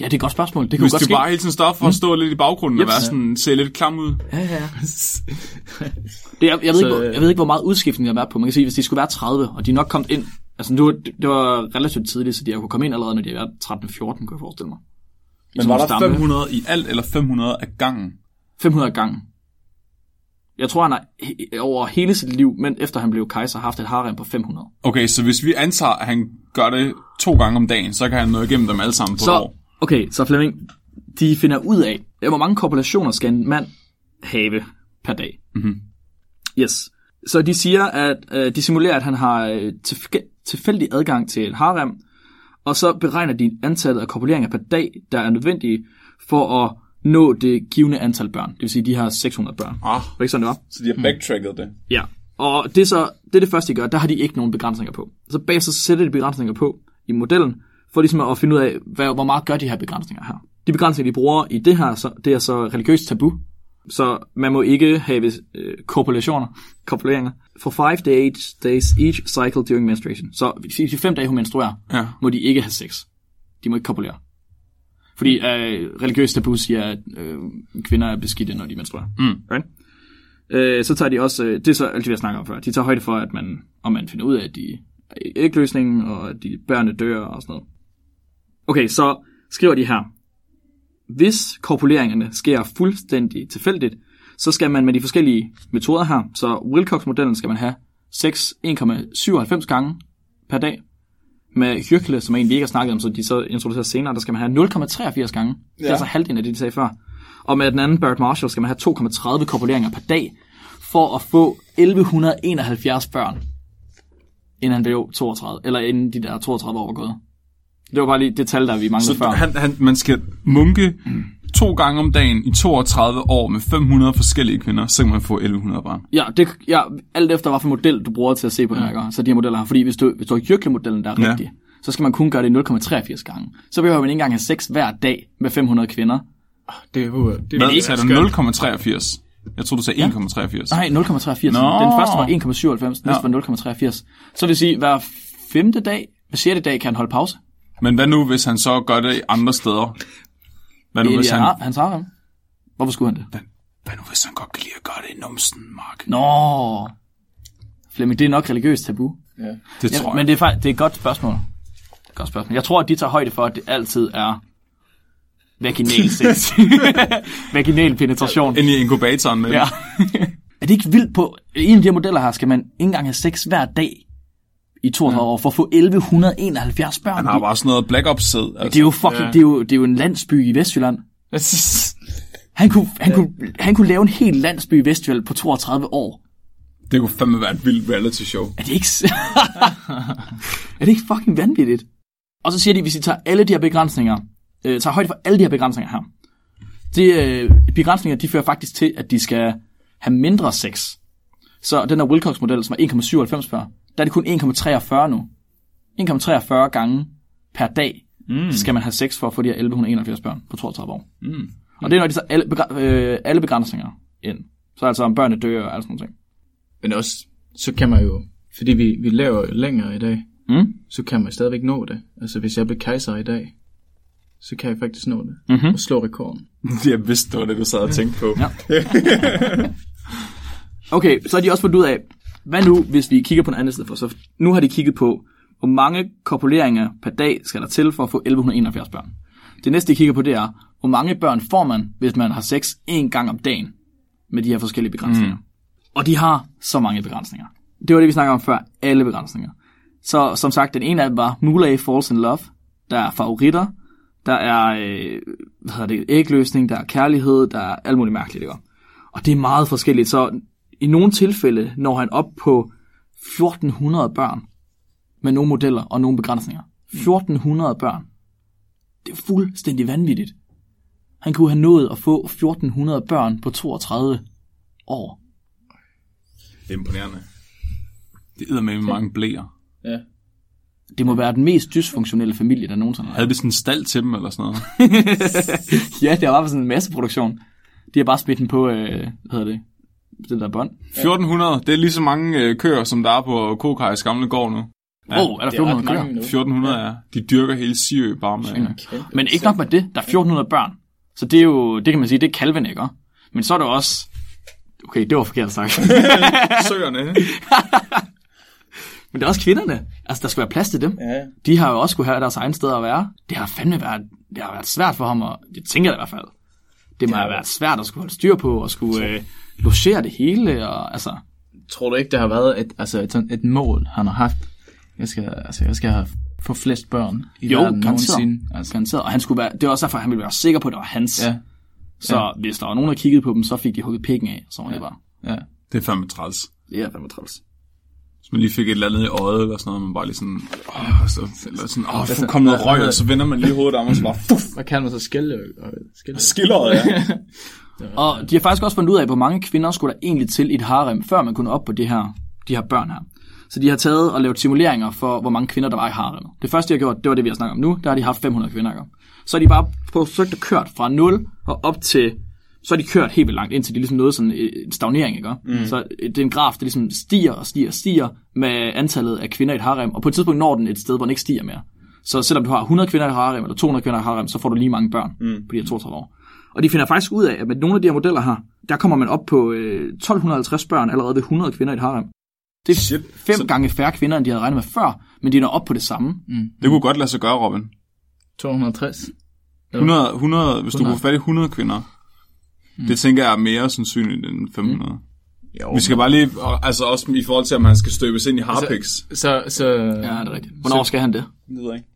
[SPEAKER 2] Ja, det er et godt spørgsmål. Det kunne
[SPEAKER 1] Hvis
[SPEAKER 2] godt
[SPEAKER 1] det
[SPEAKER 2] ske.
[SPEAKER 1] bare hele tiden stop for at stå lidt i baggrunden og
[SPEAKER 2] Jeps.
[SPEAKER 1] være sådan, se lidt klam ud.
[SPEAKER 2] Ja, ja. Det, jeg, jeg, ved
[SPEAKER 3] Så,
[SPEAKER 2] ikke, hvor, jeg ved ikke, hvor meget udskiftning der har været på. Man kan sige, hvis de skulle være 30, og de er nok kommet ind... Altså, det var, det var relativt tidligt, så de kunne komme ind allerede, når de været 13-14, kunne jeg forestille mig.
[SPEAKER 1] Men
[SPEAKER 2] Som
[SPEAKER 1] var der
[SPEAKER 2] stamme.
[SPEAKER 1] 500 i alt, eller 500 af gangen?
[SPEAKER 2] 500 gange. Jeg tror, han har he- over hele sit liv, men efter han blev kejser, haft et harem på 500.
[SPEAKER 1] Okay, så hvis vi antager, at han gør det to gange om dagen, så kan han nå igennem dem alle sammen på et
[SPEAKER 2] Så,
[SPEAKER 1] år.
[SPEAKER 2] okay, så Flemming, de finder ud af, hvor mange korpulationer skal en mand have per dag.
[SPEAKER 1] Mhm.
[SPEAKER 2] Yes. Så de siger, at øh, de simulerer, at han har øh, tilf- tilfældig adgang til et harem, og så beregner de antallet af korpuleringer per dag, der er nødvendige for at nå det givende antal børn. Det vil sige, de har 600 børn.
[SPEAKER 1] Ah,
[SPEAKER 2] det ikke sådan, det var?
[SPEAKER 1] så de har backtracket det.
[SPEAKER 2] Ja, og det er så det, er det første, de gør. Der har de ikke nogen begrænsninger på. Så bagefter så sætter de begrænsninger på i modellen, for ligesom at finde ud af, hvad, hvor meget gør de her begrænsninger her. De begrænsninger, de bruger i det her, så, det er så religiøst tabu. Så man må ikke have øh, korpulationer, korpuleringer, for five days, days each cycle during menstruation. Så i de fem dage, hun menstruerer,
[SPEAKER 1] Ja.
[SPEAKER 2] må de ikke have sex. De må ikke kopulere. Fordi øh, religiøst tabu siger, at øh, kvinder er beskidte, når de menstruerer.
[SPEAKER 1] Mm.
[SPEAKER 2] Right? Øh, så tager de også, øh, det er så alt det, vi har snakket om før, de tager højde for, at man, om man finder ud af, at de er ægløsningen, og at de børnene dør og sådan noget. Okay, så skriver de her. Hvis korpuleringerne sker fuldstændig tilfældigt, så skal man med de forskellige metoder her, så Wilcox-modellen skal man have 6 1,97 gange per dag. Med Hyrkle, som jeg egentlig ikke har snakket om, så de så introducerer senere, der skal man have 0,83 gange. Ja. Det er altså halvdelen af det, de sagde før. Og med den anden Barrett Marshall skal man have 2,30 korpuleringer per dag, for at få 1171 børn, inden han blev 32, eller inden de der 32 år var gået. Det var bare lige det tal, der vi manglede
[SPEAKER 1] Så
[SPEAKER 2] før.
[SPEAKER 1] han, han, man skal munke to gange om dagen i 32 år med 500 forskellige kvinder, så kan man få 1100 børn.
[SPEAKER 2] Ja, det, ja, alt efter, hvilken model du bruger til at se på ja. her, så de her modeller her. Fordi hvis du, hvis du har Jyrkle-modellen, der er
[SPEAKER 1] Ja.
[SPEAKER 2] rigtig, så skal man kun gøre det 0,83 gange. Så behøver man ikke engang have sex hver dag med 500 kvinder.
[SPEAKER 3] Det er jo... Det
[SPEAKER 1] Hvad
[SPEAKER 3] er
[SPEAKER 1] sagde du 0,83? Jeg tror du sagde 1,83.
[SPEAKER 2] Nej, 0,83.
[SPEAKER 1] Nå.
[SPEAKER 2] Den første var 1,97, den næste
[SPEAKER 1] Ja.
[SPEAKER 2] var 0,83. Så vil sige, hver femte dag, hver sjette dag kan han holde pause.
[SPEAKER 1] Men hvad nu, hvis han så gør det andre steder? Hvad nu, hvis
[SPEAKER 2] ja,
[SPEAKER 1] han,
[SPEAKER 2] han tager ham. Hvorfor skulle han det?
[SPEAKER 1] hvad nu, hvis han godt kan lide at gøre det i numsen, Mark?
[SPEAKER 2] Nå, Flemming, det er nok religiøst tabu.
[SPEAKER 3] Ja.
[SPEAKER 1] Det
[SPEAKER 2] Ja,
[SPEAKER 1] tror jeg.
[SPEAKER 2] men det er, faktisk, det er et godt spørgsmål. Godt spørgsmål. Jeg tror, at de tager højde for, at det altid er vaginal sex. vaginal penetration.
[SPEAKER 1] Ind i inkubatoren med
[SPEAKER 2] Ja. er det ikke vildt på... En af de her modeller her skal man ikke engang have sex hver dag i 32 år for at få 1171 børn.
[SPEAKER 1] Han har bare sådan noget black ops sæd.
[SPEAKER 2] det, er
[SPEAKER 1] Altså.
[SPEAKER 2] jo fucking,
[SPEAKER 3] Ja.
[SPEAKER 2] det, er jo, det er jo en landsby i Vestjylland. Han kunne, han, kunne, han kunne lave en hel landsby i Vestjylland på 32 år.
[SPEAKER 1] Det kunne fandme være et vildt reality show.
[SPEAKER 2] Er det ikke... er det ikke fucking vanvittigt? Og så siger de, hvis I tager alle de her begrænsninger, øh, tager højde for alle de her begrænsninger her, det, øh, begrænsninger, de fører faktisk til, at de skal have mindre sex. Så den her Wilcox-model, som er 1,97 før, der er det kun 1,43 nu. 1,43 gange per dag mm. skal man have sex for at få de her 1171 børn på 32 år.
[SPEAKER 1] Mm.
[SPEAKER 2] Og det er, når de tager alle, begræ- øh, alle begrænsninger ind. Så altså om børnene dør og alt sådan noget.
[SPEAKER 3] Men også, så kan man jo, fordi vi, vi laver jo længere i dag,
[SPEAKER 2] Mm?
[SPEAKER 3] så kan man stadigvæk nå det. Altså hvis jeg bliver kejser i dag, så kan jeg faktisk nå det.
[SPEAKER 2] Mhm.
[SPEAKER 3] Og slå rekorden.
[SPEAKER 1] Jeg vidste, det var det, du sad og tænkte på.
[SPEAKER 2] Ja. Okay, så har de også fundet ud af, hvad nu, hvis vi kigger på en anden sted for? Så nu har de kigget på, hvor mange korpuleringer per dag skal der til for at få 1171 børn. Det næste, de kigger på, det er, hvor mange børn får man, hvis man har sex en gang om dagen med de her forskellige begrænsninger. Mm. Og de har så mange begrænsninger. Det var det, vi snakkede om før. Alle begrænsninger. Så som sagt, den ene af dem var Muley Falls in Love. Der er favoritter. Der er øh, hvad hedder det, ægløsning. Der er kærlighed. Der er alt muligt mærkeligt. Ikke? Og det er meget forskelligt. Så i nogle tilfælde når han op på 1400 børn med nogle modeller og nogle begrænsninger. 1400 børn. Det er fuldstændig vanvittigt. Han kunne have nået at få 1400 børn på 32 år.
[SPEAKER 1] Det er imponerende. Det æder med mange blæer.
[SPEAKER 3] Ja.
[SPEAKER 2] Det må være den mest dysfunktionelle familie, der nogensinde har.
[SPEAKER 1] Havde vi sådan en stald til dem eller sådan noget?
[SPEAKER 2] ja, det var bare sådan en masse produktion. De har bare smidt den på, øh, hvad hedder det, det der bånd.
[SPEAKER 1] 1400, det er lige så mange øh, køer, som der er på Kokajs gamle gård nu.
[SPEAKER 2] Ja, oh, er der
[SPEAKER 3] Det er ret
[SPEAKER 2] 1400 køer?
[SPEAKER 3] mange nu.
[SPEAKER 1] 1400 er. De dyrker hele Siø bare med...
[SPEAKER 3] Okay.
[SPEAKER 2] Men ikke nok med det, der er 1400 børn. Så det er jo, det kan man sige, det er kalven, ikke? Men så er der også, okay, det var forkert sagt.
[SPEAKER 1] Søerne.
[SPEAKER 2] Men det er også kvinderne. Altså, der skal være plads til dem.
[SPEAKER 3] Ja.
[SPEAKER 2] De har jo også skulle have deres egen sted at være. Det har fandme været, det har været svært for ham, og det tænker jeg i hvert fald. Det må have været svært at skulle holde styr på, og skulle øh, logere det hele, og altså...
[SPEAKER 3] Tror du ikke, det har været et, altså et, sådan et mål, han har haft? Jeg skal, altså, jeg skal have, få flest børn i
[SPEAKER 2] Jo,
[SPEAKER 3] verden nogensinde. Altså,
[SPEAKER 2] Garanteret. Og han skulle være, det var også derfor, han ville være sikker på, at det var hans.
[SPEAKER 3] ja,
[SPEAKER 2] Så ja. hvis der var nogen, der kiggede på dem, så fik de hugget pikken af. Så var det bare.
[SPEAKER 3] ja.
[SPEAKER 1] Det er fandme træls.
[SPEAKER 2] Det er fandme træls.
[SPEAKER 1] Hvis man lige fik et eller andet i øjet, eller sådan noget, man bare lige sådan, åh, så, eller sådan, åh,
[SPEAKER 3] Altså,
[SPEAKER 1] oh, kom noget røg, og så vender man lige hovedet om, og så bare, fuff,
[SPEAKER 3] Hvad kan man så skille? skille?
[SPEAKER 1] skilleret, ja.
[SPEAKER 2] Og de har faktisk også fundet ud af, hvor mange kvinder skulle der egentlig til i et harem, før man kunne op på det her, de her børn her. Så de har taget og lavet simuleringer for, hvor mange kvinder der var i haremmet. Det første, de har gjort, det var det, vi har snakket om nu. Der har de haft 500 kvinder. Ikke? Så har de bare forsøgt at kørt fra 0 og op til... Så har de kørt helt vildt langt, indtil de ligesom nåede sådan en stagnering. Ikke? Mm. Så det er en graf, der ligesom stiger og stiger og stiger med antallet af kvinder i et harem. Og på et tidspunkt når den et sted, hvor den ikke stiger mere. Så selvom du har 100 kvinder i harem, eller 200 kvinder i harem, så får du lige mange børn mm. på de her 32 år. Og de finder faktisk ud af, at med nogle af de her modeller her, der kommer man op på øh, 1250 børn allerede ved 100 kvinder i et harem. Det er
[SPEAKER 1] Shit.
[SPEAKER 2] fem
[SPEAKER 1] Så-
[SPEAKER 2] gange færre kvinder, end de havde regnet med før, men de når op på det samme.
[SPEAKER 1] Det kunne godt lade sig gøre, Robin.
[SPEAKER 3] 260?
[SPEAKER 1] 100, 100 hvis du
[SPEAKER 3] 100.
[SPEAKER 1] kunne få fat i 100 kvinder, det tænker jeg er mere sandsynligt end 500.
[SPEAKER 3] Jo,
[SPEAKER 1] Vi skal bare lige, altså også i forhold til, om man skal støbes ind i Harpix.
[SPEAKER 3] så, så,
[SPEAKER 2] Ja, det er rigtigt. Hvornår skal han det?
[SPEAKER 1] Det ved jeg ikke.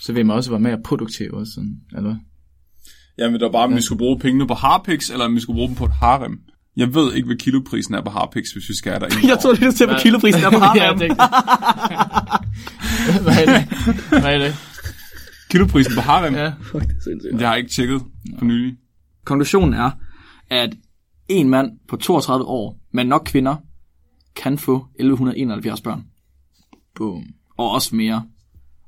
[SPEAKER 3] så vil man også være mere produktiv og sådan, eller hvad?
[SPEAKER 1] Jamen, det var bare, om vi skulle bruge pengene på Harpix, eller om vi skulle bruge dem på et harem. Jeg ved ikke, hvad kiloprisen er på Harpix, hvis vi skal have derinde.
[SPEAKER 2] Jeg tror, det er til på kiloprisen der på
[SPEAKER 3] ja,
[SPEAKER 2] harem.
[SPEAKER 3] er Hvad er det? Hvad er det?
[SPEAKER 1] Kiloprisen på harem,
[SPEAKER 3] Ja.
[SPEAKER 2] Fuck, det er sindssygt.
[SPEAKER 1] det har jeg ikke tjekket for nylig.
[SPEAKER 2] Konklusionen er, at en mand på 32 år, med nok kvinder, kan få 1171 børn.
[SPEAKER 3] Boom.
[SPEAKER 2] Og også mere.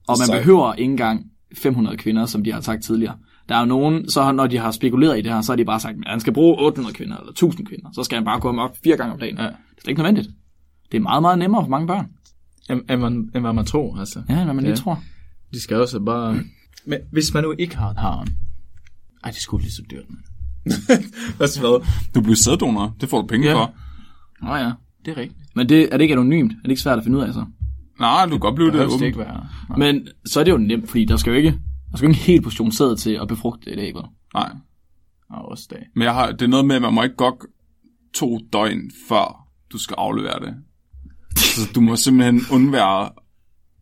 [SPEAKER 2] Og man
[SPEAKER 1] Sejt.
[SPEAKER 2] behøver ikke engang 500 kvinder, som de har sagt tidligere. Der er jo nogen, så når de har spekuleret i det her, så har de bare sagt, at han skal bruge 800 kvinder, eller 1000 kvinder. Så skal han bare gå amok fire gange om dagen.
[SPEAKER 3] Ja.
[SPEAKER 2] Det er slet ikke nødvendigt. Det er meget, meget nemmere for mange børn.
[SPEAKER 3] End, end, man, end hvad man tror, altså.
[SPEAKER 2] Ja, hvad man lige
[SPEAKER 3] Ja.
[SPEAKER 2] tror.
[SPEAKER 3] De skal også bare... Men hvis man nu ikke har et harem... Ej, det skulle lige så dyrt, man.
[SPEAKER 1] Hvad hvad? Du bliver sæddonor, det får du penge
[SPEAKER 3] Ja.
[SPEAKER 1] for.
[SPEAKER 3] Nå ja, det er rigtigt.
[SPEAKER 2] Men det, er det ikke anonymt? Er det ikke svært at finde ud af så?
[SPEAKER 1] Nej, du kan godt blive
[SPEAKER 3] Det
[SPEAKER 1] det
[SPEAKER 3] ikke være. Nej.
[SPEAKER 2] Men så er det jo nemt, fordi der skal jo ikke, der skal jo ikke en hel portion sæd til at befrugte et æg. vel?
[SPEAKER 1] Nej,
[SPEAKER 3] Og også dag.
[SPEAKER 1] men jeg har, det er noget med, at man må ikke gå to døgn, før du skal aflevere det. Så du må simpelthen undvære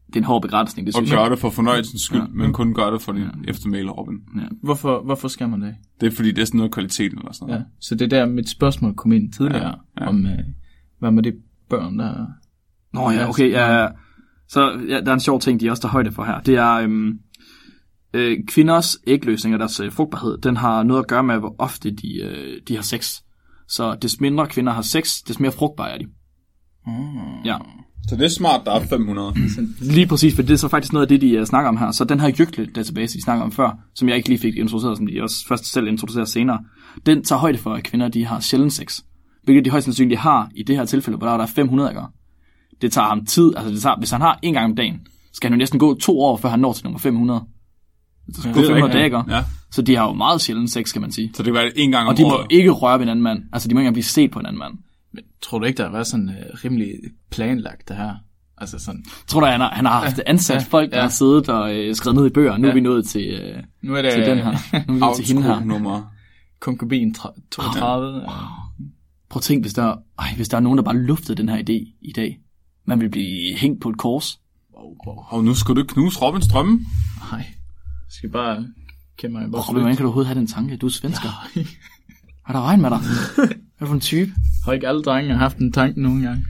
[SPEAKER 2] Det er en hård begrænsning, det synes
[SPEAKER 1] gøre
[SPEAKER 2] jeg.
[SPEAKER 1] det for fornøjelsens skyld,
[SPEAKER 2] Ja.
[SPEAKER 1] men kun gøre det for din eftermæle, Robin.
[SPEAKER 2] Ja.
[SPEAKER 3] Hvorfor, hvorfor skal man det?
[SPEAKER 1] Det er fordi, det er sådan noget af kvaliteten eller sådan
[SPEAKER 3] Ja.
[SPEAKER 1] noget.
[SPEAKER 3] Så det er der, mit spørgsmål kom ind tidligere,
[SPEAKER 1] Ja, ja.
[SPEAKER 3] om øh, hvad med de børn, der...
[SPEAKER 2] Nå ja, okay, ja. Så ja, der er en sjov ting, de også tager højde for her. Det er øhm, øh, kvinders ægløsning og deres øh, frugtbarhed. Den har noget at gøre med, hvor ofte de, øh, de har sex. Så des mindre kvinder har sex, des mere frugtbare er de.
[SPEAKER 3] Mm.
[SPEAKER 2] Ja,
[SPEAKER 1] Så det er smart, der er 500.
[SPEAKER 2] lige præcis, for det er så faktisk noget af det, de uh, snakker om her. Så den her Jykle-database, de snakker om før, som jeg ikke lige fik introduceret, som de også først selv introducerer senere, den tager højde for, at kvinder de har sjældent sex. Hvilket de højst sandsynligt har i det her tilfælde, hvor der er 500 ikke? Det tager ham tid, altså det tager, hvis han har en gang om dagen, skal han jo næsten gå to år, før han når til nummer 500. Det skal gå
[SPEAKER 1] Det er
[SPEAKER 2] 500
[SPEAKER 1] rigtigt.
[SPEAKER 2] dage, ikke?
[SPEAKER 1] Ja,
[SPEAKER 2] Så de har jo meget sjældent sex, kan man sige.
[SPEAKER 1] så det kan være en gang om
[SPEAKER 2] Og de må
[SPEAKER 1] året.
[SPEAKER 2] ikke røre ved en anden mand. Altså, de må ikke engang blive set på en anden mand.
[SPEAKER 3] Men tror du ikke, der har været sådan øh, rimelig planlagt det her? Altså sådan,
[SPEAKER 2] Tror du, han har, han har haft ansat
[SPEAKER 3] Ja,
[SPEAKER 2] folk, der
[SPEAKER 3] ja.
[SPEAKER 2] har siddet og øh, skrevet ned i bøger. Nu er
[SPEAKER 3] Ja.
[SPEAKER 2] vi nået til, øh,
[SPEAKER 3] nu er det
[SPEAKER 2] til den her. Nu er vi nået til hende her.
[SPEAKER 1] nummer.
[SPEAKER 3] konkubin tra- 32. Ja.
[SPEAKER 2] Prøv at tænke, hvis der, ej, hvis der er nogen, der bare luftede den her idé i dag. Man vil blive hængt på et kors.
[SPEAKER 1] Og nu skal du knuse Robins drømme.
[SPEAKER 3] Nej. Skal bare kæmpe mig.
[SPEAKER 2] Hvordan kan du overhovedet have den tanke? Du er svensker. Har der regnet med dig? Hvad for en type?
[SPEAKER 3] Har ikke alle drenge haft en tanke nogen gang?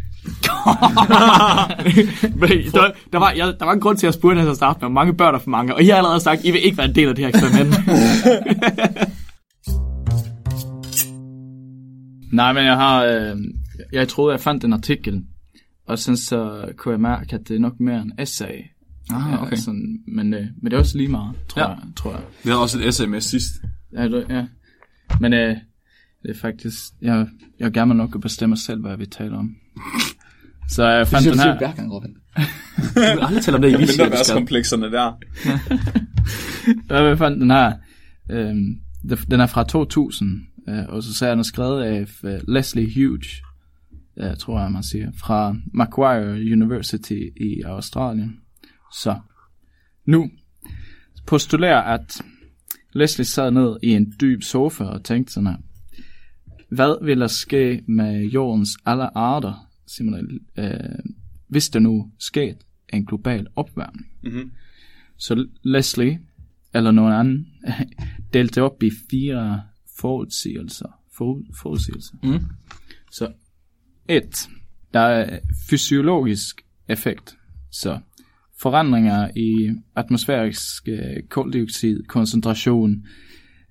[SPEAKER 2] Der, der, var, jeg, der var en grund til, at jeg spurgte her til med, hvor mange børn er for mange, og I har allerede sagt, at I vil ikke være en del af det her eksperiment.
[SPEAKER 3] Nej, men jeg har... Øh, jeg troede, jeg fandt en artikel, og sådan så kunne jeg mærke, at det er nok mere en essay.
[SPEAKER 2] Ah, okay.
[SPEAKER 3] Sådan, men, øh, men det er også lige meget, tror,
[SPEAKER 2] Ja.
[SPEAKER 3] jeg, tror jeg.
[SPEAKER 1] Vi havde også et sms sidst.
[SPEAKER 3] Ja, det, ja. Men øh, det er faktisk... Jeg, jeg vil gerne nok at bestemme selv, hvad vi taler om. Så jeg fandt den her...
[SPEAKER 2] hver gang, Robin. Du vil aldrig tale om det, I
[SPEAKER 1] Mindre
[SPEAKER 2] siger, du skal.
[SPEAKER 1] værtskomplekserne der.
[SPEAKER 3] Jeg fandt den her. Øh, den er fra 2000, øh, og så er den skrevet af øh, Leslie Hughes, øh, tror jeg, man siger, fra Macquarie University i Australien. Så nu postulerer, at Leslie sad ned i en dyb sofa og tænkte sådan her. Hvad vil der ske med jordens alle arter, simpelthen, øh, hvis der nu skete en global opvarmning?
[SPEAKER 1] Mhm.
[SPEAKER 3] Så Leslie, eller nogen anden, delte op i fire forudsigelser. For, forudsigelser.
[SPEAKER 2] Mm.
[SPEAKER 3] Så et, der er fysiologisk effekt. Så forandringer i atmosfærisk øh, koldioxidkoncentration,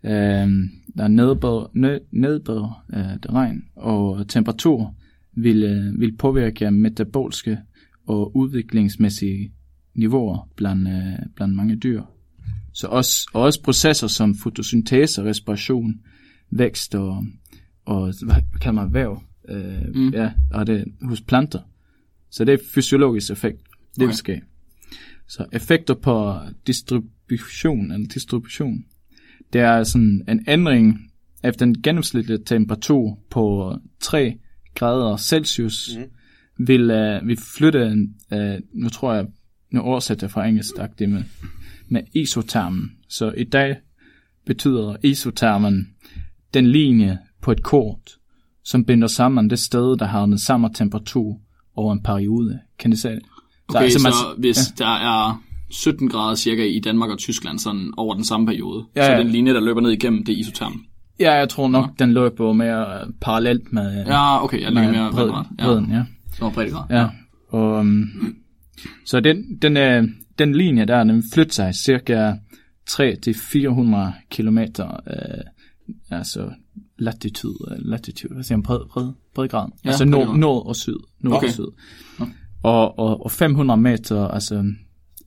[SPEAKER 3] øh, der er nedbør, ned, nedbør øh, regn og temperatur vil, øh, vil påvirke metabolske og udviklingsmæssige niveauer blandt, øh, blandt mange dyr. Så også, og også processer som fotosyntese, respiration, vækst og, og hvad kalder man væv, øh,
[SPEAKER 2] Mm.
[SPEAKER 3] ja, og det hos planter. Så det er fysiologisk effekt, det. Okay. vil ske. Så effekter på distribution, eller distribution, det er sådan en ændring af den gennemsnitlige temperatur på 3 grader Celsius, mm. vil, uh, vil flytte, uh, nu tror jeg, nu oversætter jeg fra engelsk, det med, med isotermen. Så i dag betyder isotermen den linje på et kort, som binder sammen det sted, der har den samme temperatur over en periode. Kan det?
[SPEAKER 2] Okay, så, altså,
[SPEAKER 3] man-
[SPEAKER 2] så hvis ja. der er 17 grader cirka i Danmark og Tyskland sådan over den samme periode,
[SPEAKER 3] Ja,
[SPEAKER 2] så
[SPEAKER 3] ja.
[SPEAKER 2] den linje, der løber ned igennem, det er isoterm.
[SPEAKER 3] Ja, jeg tror nok, den løber mere øh, parallelt med,
[SPEAKER 2] Ja, okay, jeg ligger mere
[SPEAKER 3] bred.
[SPEAKER 2] Ja,
[SPEAKER 3] bredden. Ja.
[SPEAKER 2] så breddegrad.
[SPEAKER 3] Ja. Og, um, så den, den, øh, den linje der, den flytter sig cirka 300-400 kilometer, øh, altså latitud, øh, latitud, hvad siger man, bred, bred, bredgrad.
[SPEAKER 2] Ja,
[SPEAKER 3] altså nord, nord og syd. Nord
[SPEAKER 2] Okay.
[SPEAKER 3] og syd. Og, og, og 500 meter, altså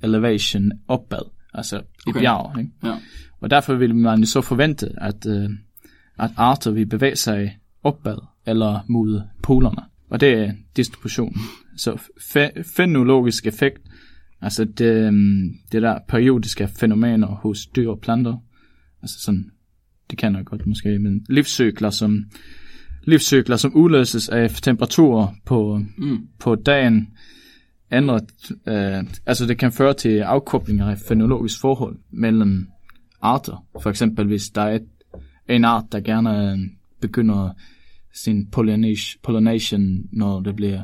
[SPEAKER 3] elevation opad, altså i
[SPEAKER 2] Okay.
[SPEAKER 3] bjerg. Ikke?
[SPEAKER 2] Ja.
[SPEAKER 3] Og derfor vil man jo så forvente, at, øh, at arter vil bevæge sig opad eller mod polerne. Og det er distribution. Så fe- fenologisk effekt, altså det, øhm, det der periodiske fænomener hos dyr og planter, altså sådan, det kan jeg godt måske, men livscykler som, livscykler som udløses af temperaturer på,
[SPEAKER 2] Mm.
[SPEAKER 3] på dagen, ændret, øh, altså det kan føre til afkoblinger af fenologisk forhold mellem arter. For eksempel hvis der er et, en art, der gerne øh, begynder sin pollination, pollination, når det bliver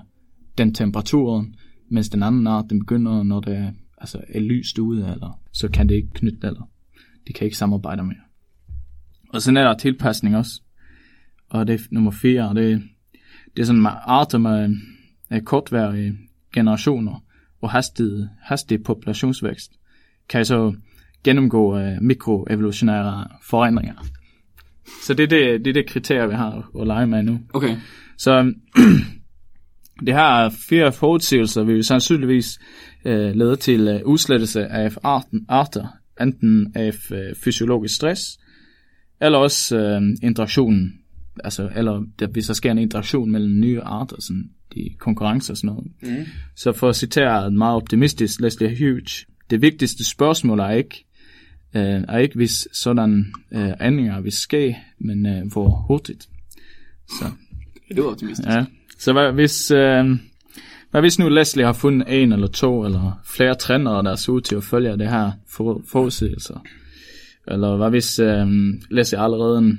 [SPEAKER 3] den temperaturen, mens den anden art, den begynder, når det er, altså, er lyst ude, eller så kan det ikke knytte, eller de kan ikke samarbejde mere. Og så er der tilpasning også. Og det er nummer fire, og det, det er sådan arter med, med kortværige generationer og hastig, hastig populationsvækst, kan så gennemgå uh, mikroevolutionære forandringer. Så det er det, det, er det kriterie, vi har at lege med nu.
[SPEAKER 2] Okay.
[SPEAKER 3] Så det her fire forudsigelser vil sandsynligvis øh, lede til øh, udslettelse af arten, arter, enten af øh, fysiologisk stress, eller også øh, interaktionen, altså, eller der, hvis der sker en interaktion mellem nye arter, sådan de konkurrencer og sådan noget. Mm. Så for at citere meget optimistisk Leslie Hughes, det vigtigste spørgsmål er ikke, øh, er ikke hvis sådan øh, ændringer vil ske, men øh, hvor hurtigt. Så
[SPEAKER 2] Det var optimistisk.
[SPEAKER 3] Ja, så hvad hvis, øh, hvad hvis nu Leslie har fundet en eller to eller flere trænere, der ser ud til at følge det her for, forudsigelser? Eller hvad hvis øh, Leslie allerede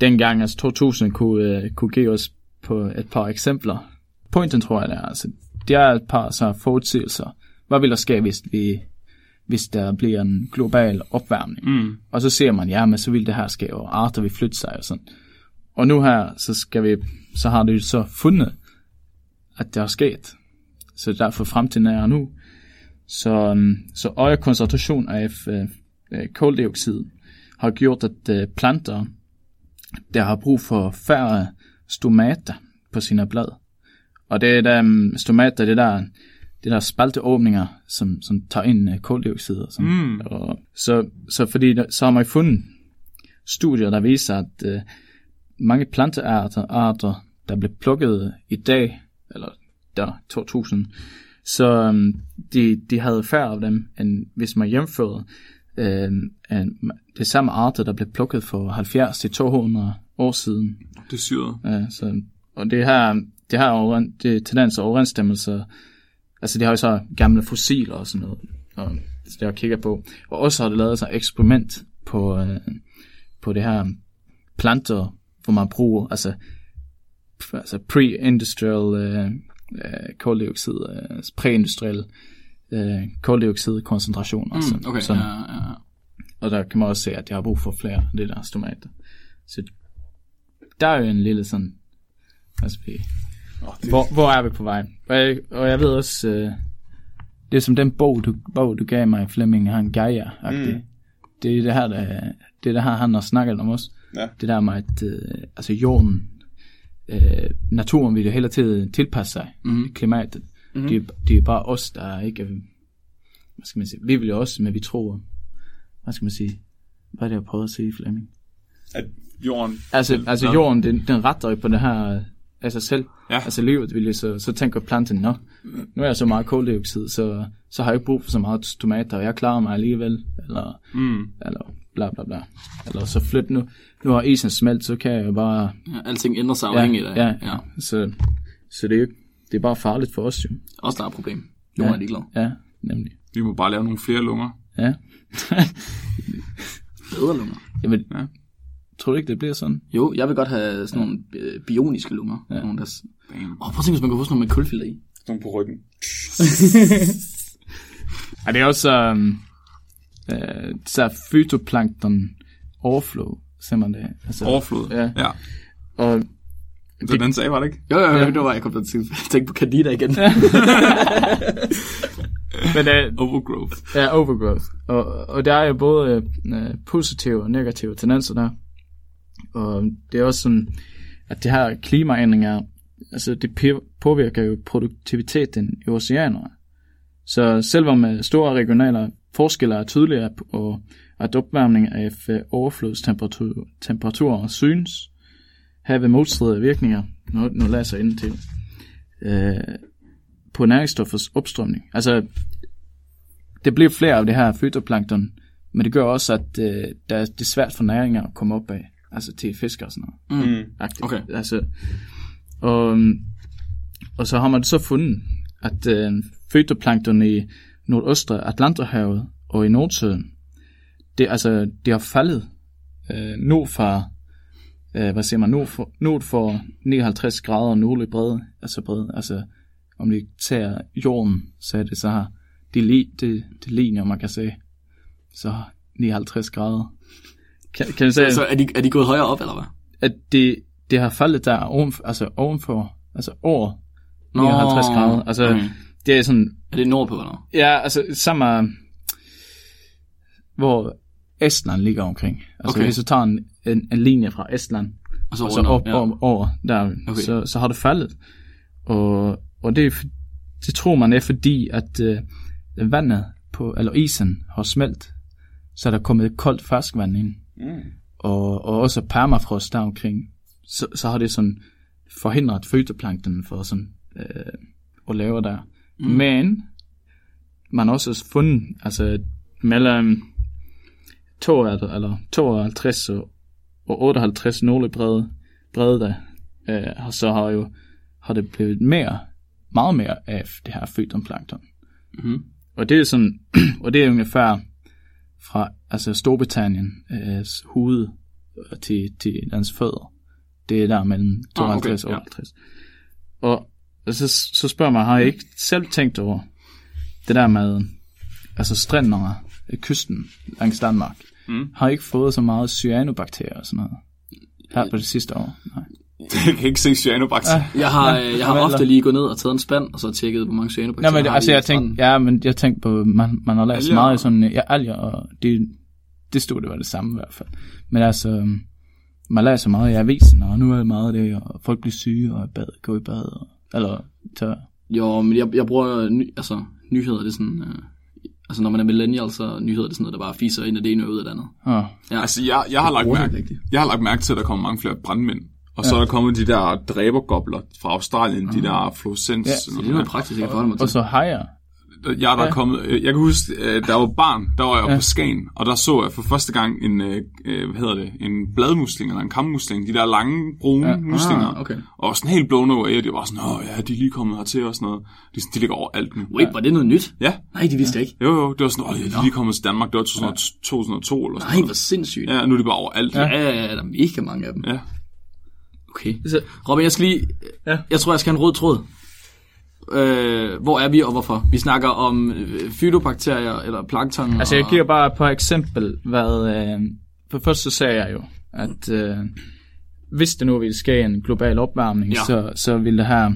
[SPEAKER 3] dengang, altså 2000, kunne, øh, kunne give os på et par eksempler. Pointen tror jeg, det er, altså, det er et par så forudsigelser. Hvad vil der ske, hvis, vi, hvis der bliver en global opvarmning?
[SPEAKER 1] Mm.
[SPEAKER 3] Og så ser man, ja, men så vil det her ske, og arter vil flytte sig og sådan. Og nu her, så skal vi, så har det jo så fundet, at det er sket. Så derfor fremtiden er nu. Så, øhm, så højere koncentration af øh, øh, koldioxid har gjort, at øh, planter, der har brug for færre stomater på sine blad. Og det er der um, stomater, det der, det der spalteåbninger, som, som tager ind øh, koldioxid og sådan.
[SPEAKER 1] Mm.
[SPEAKER 3] Og så, så fordi så har man fundet studier, der viser, at øh, mange plantearter, arter, der blev plukket i dag, eller der 2000, så øhm, de, de havde færre af dem, end hvis man hjemfører øh, det samme arter, der blev plukket for 70 til 200 år siden.
[SPEAKER 1] Det er syret.
[SPEAKER 3] Ja, så, og det her, det her overen, det tendens og overensstemmelser, altså de har jo så gamle fossiler og sådan noget, og så det jeg kigger på. Og også har det lavet sig eksperiment på, øh, på det her planter, hvor man bruger, altså, altså pre-industrial øh, øh, koldioxid, øh, præindustriel øh, koldioxidkoncentration. Altså,
[SPEAKER 2] Mm, okay,
[SPEAKER 3] sådan.
[SPEAKER 2] ja, ja.
[SPEAKER 3] Og der kan man også se, at de har brug for flere af det der stomater. Så der er jo en lille sådan, altså vi,
[SPEAKER 1] Oh, det,
[SPEAKER 3] hvor, hvor er vi på vej? Og jeg, og jeg ved også, øh, det er som den bog, du, bog, du gav mig, Flemming, han gaia mm. Det er det her, der, det er det her, han har snakket om også.
[SPEAKER 1] Ja.
[SPEAKER 3] Det der med, at øh, altså jorden, øh, naturen vil jo hele tiden tilpasse sig
[SPEAKER 2] Mhm.
[SPEAKER 3] klimatet. Mm-hmm. Det, er- det er bare os, der ikke, er- hvad skal man sige, vi vil jo også, men vi tror, hvad skal man sige, hvad er det, jeg prøvede at sige, Flemming?
[SPEAKER 1] at jorden...
[SPEAKER 3] Altså, altså jorden, den, den retter jo på det her af sig selv.
[SPEAKER 1] Ja.
[SPEAKER 3] Altså livet vil jo så, så tænker planten, nå, nu er jeg så meget koldioxid, så, så har jeg ikke brug for så meget tomater, og jeg klarer mig alligevel, eller,
[SPEAKER 1] Mm.
[SPEAKER 3] eller bla bla bla. Eller så flyt nu, nu har isen smelt, så kan jeg jo bare,
[SPEAKER 2] ja. Alting ændrer sig afhængigt af.
[SPEAKER 3] ja,
[SPEAKER 2] ja.
[SPEAKER 3] ja. Så, så det er jo det er bare farligt for os jo.
[SPEAKER 2] Også der er et problem. Nogle
[SPEAKER 3] Ja.
[SPEAKER 2] er ligeglade.
[SPEAKER 3] Ja, nemlig.
[SPEAKER 1] Vi må bare lave nogle flere lunger.
[SPEAKER 3] Ja.
[SPEAKER 2] Bedre lunger.
[SPEAKER 3] Jamen,
[SPEAKER 1] Ja.
[SPEAKER 3] ja. tror du ikke, det bliver sådan?
[SPEAKER 2] Jo, jeg vil godt have sådan nogle øh, bioniske lunger. Ja. Nogle, der...
[SPEAKER 1] Damn.
[SPEAKER 2] Åh, prøv at tænke, hvis man kunne få sådan nogle med kulfilter i.
[SPEAKER 1] Nogle på ryggen.
[SPEAKER 3] Og det er også, um, øh, så fytoplankton overflow, siger man det. Altså,
[SPEAKER 1] Overflod.
[SPEAKER 3] Ja.
[SPEAKER 1] ja.
[SPEAKER 3] Og
[SPEAKER 1] Det, den sagde, var det ikke?
[SPEAKER 2] Jo, jo, jo, ja. det var, jeg kom til at tænke, på Candida igen. Ja.
[SPEAKER 3] Men det
[SPEAKER 1] Overgrowth.
[SPEAKER 3] er overgrowth. Og, og der er jo både øh, positive og negative tendenser der. Og det er også sådan, at det her klimaændringer, altså det påvirker jo produktiviteten i oceanerne. Så selvom øh, store regionale forskelle er tydelige, og at opvarmning af øh, overflodstemperaturer temperaturer synes, have modstridende virkninger, nu, nu læser jeg ind til, øh, på næringsstoffers opstrømning. Altså, det bliver flere af det her fytoplankton, men det gør også, at øh, der er, det er svært for næringer at komme op af, altså til fisk og sådan noget.
[SPEAKER 1] Mm.
[SPEAKER 3] Agtigt.
[SPEAKER 2] Okay.
[SPEAKER 3] Altså, og, og så har man så fundet, at øh, fytoplankton i nordøstre Atlanterhavet og i Nordsøen, det, altså, det har faldet øh, nord for, øh, hvad siger man, nord for, nord for 59 grader nordlig bredde, altså bredde, altså om vi tager jorden, så er det så her, det, det, det ligner, man kan sige, så 59 grader. Kan, kan du sige,
[SPEAKER 2] Så er de, er de gået højere op, eller hvad?
[SPEAKER 3] at det, det har faldet der ovenfor, altså ovenfor, altså over 59 grader. Altså,
[SPEAKER 2] okay.
[SPEAKER 3] det er sådan,
[SPEAKER 2] Er det nordpå, eller
[SPEAKER 3] ja, altså samme, hvor Estland ligger omkring. Altså
[SPEAKER 2] Okay.
[SPEAKER 3] hvis du tager en, en, en linje fra Estland,
[SPEAKER 2] Og så,
[SPEAKER 3] og så op,
[SPEAKER 2] ja.
[SPEAKER 3] op over der,
[SPEAKER 2] Okay.
[SPEAKER 3] så, så har det faldet. Og, og det, er det tror man er fordi, at øh, vandet på, eller isen har smelt, så er der kommet koldt ferskvand ind
[SPEAKER 1] Mm.
[SPEAKER 3] og, og også permafrost der omkring, så, så har det sådan forhindret fytoplankton for sådan øh, at lave der. Mm. Men man har også fundet, altså mellem 52, eller 52 og, og 58 nordlige brede, brede der, øh, så har jo har det blevet mere, meget mere af det her fytoplankton.
[SPEAKER 2] Mhm.
[SPEAKER 3] Og det er sådan, og det er ungefær fra altså Storbritannien øh, hoved til, til dens fødder. Det er der mellem 52
[SPEAKER 2] okay,
[SPEAKER 3] og 58. Og så, så spørger man, har jeg ikke selv tænkt over det der med, altså strænderne af kysten langs Danmark,
[SPEAKER 1] Mm.
[SPEAKER 3] har ikke fået så meget cyanobakterier og sådan noget her på det sidste år. Nej.
[SPEAKER 1] Jeg kan ikke se cyanobakterier.
[SPEAKER 3] Ja.
[SPEAKER 2] Jeg har, jeg har ofte lige gået ned og taget en spand, og så tjekket, hvor mange cyanobakterier
[SPEAKER 3] Nå, men
[SPEAKER 2] har
[SPEAKER 3] altså, jeg tænkte, ja, men jeg tænkte på, man, man har læst
[SPEAKER 1] Alger.
[SPEAKER 3] meget i sådan, ja, alger, og det, det stod, det var det samme i hvert fald. Men altså, øhm, man læser meget i avisen, og nu er det meget af det, og folk bliver syge, og bad, går i bad, og, eller tør.
[SPEAKER 2] Jo, men jeg, jeg bruger ny, altså, nyheder, det er sådan... Øh, altså, når man er millennial, så er nyheder det sådan noget, der bare fiser ind af det ene og ud af det andet.
[SPEAKER 3] Åh,
[SPEAKER 2] Ja,
[SPEAKER 1] Altså, jeg, jeg, har lagt mærke, jeg har lagt mærke til, at der kommer mange flere brandmænd. Og så er der kommet de der dræbergobler fra Australien, de der fluorescens.
[SPEAKER 3] Ja,
[SPEAKER 2] så det er noget praktisk, jeg kan forholde mig til.
[SPEAKER 3] og så hajer.
[SPEAKER 1] Jeg er der
[SPEAKER 3] Ja.
[SPEAKER 1] ja. kommet, øh, jeg kan huske, øh, jeg var barn, der var jeg
[SPEAKER 3] Ja.
[SPEAKER 1] ja. på Skagen, og der så jeg for første gang en, øh, hvad hedder det, en bladmusling eller en kammusling, de der lange, brune
[SPEAKER 3] Ja.
[SPEAKER 1] ja. muslinger.
[SPEAKER 2] Ah, okay.
[SPEAKER 1] Og sådan helt blown away, det var sådan, åh ja, de er lige kommet hertil og sådan noget. De, de ligger overalt nu.
[SPEAKER 2] Wait, var det noget nyt?
[SPEAKER 1] Ja,
[SPEAKER 2] Nej, det vidste jeg ikke.
[SPEAKER 1] jo jo, det var sådan, åh ja, de er lige kommet til Danmark, det var 2002, 2002 eller sådan
[SPEAKER 2] Nej, hvor sindssygt.
[SPEAKER 1] Ja, nu er de bare overalt.
[SPEAKER 2] Ja,
[SPEAKER 1] Ja.
[SPEAKER 2] ja, der er mega mange af dem.
[SPEAKER 1] ja.
[SPEAKER 2] Okay. Så, Robin, jeg skal lige...
[SPEAKER 3] Ja.
[SPEAKER 2] Jeg tror, jeg skal have en rød tråd. Øh, hvor er vi, og hvorfor? Vi snakker om øh, fydobakterier eller plankton.
[SPEAKER 3] Altså, jeg giver bare par eksempel, hvad... Øh, for først så sagde jeg jo, at øh, hvis det nu ville ske en global opvarmning,
[SPEAKER 2] Ja.
[SPEAKER 3] ja. så, så ville det her...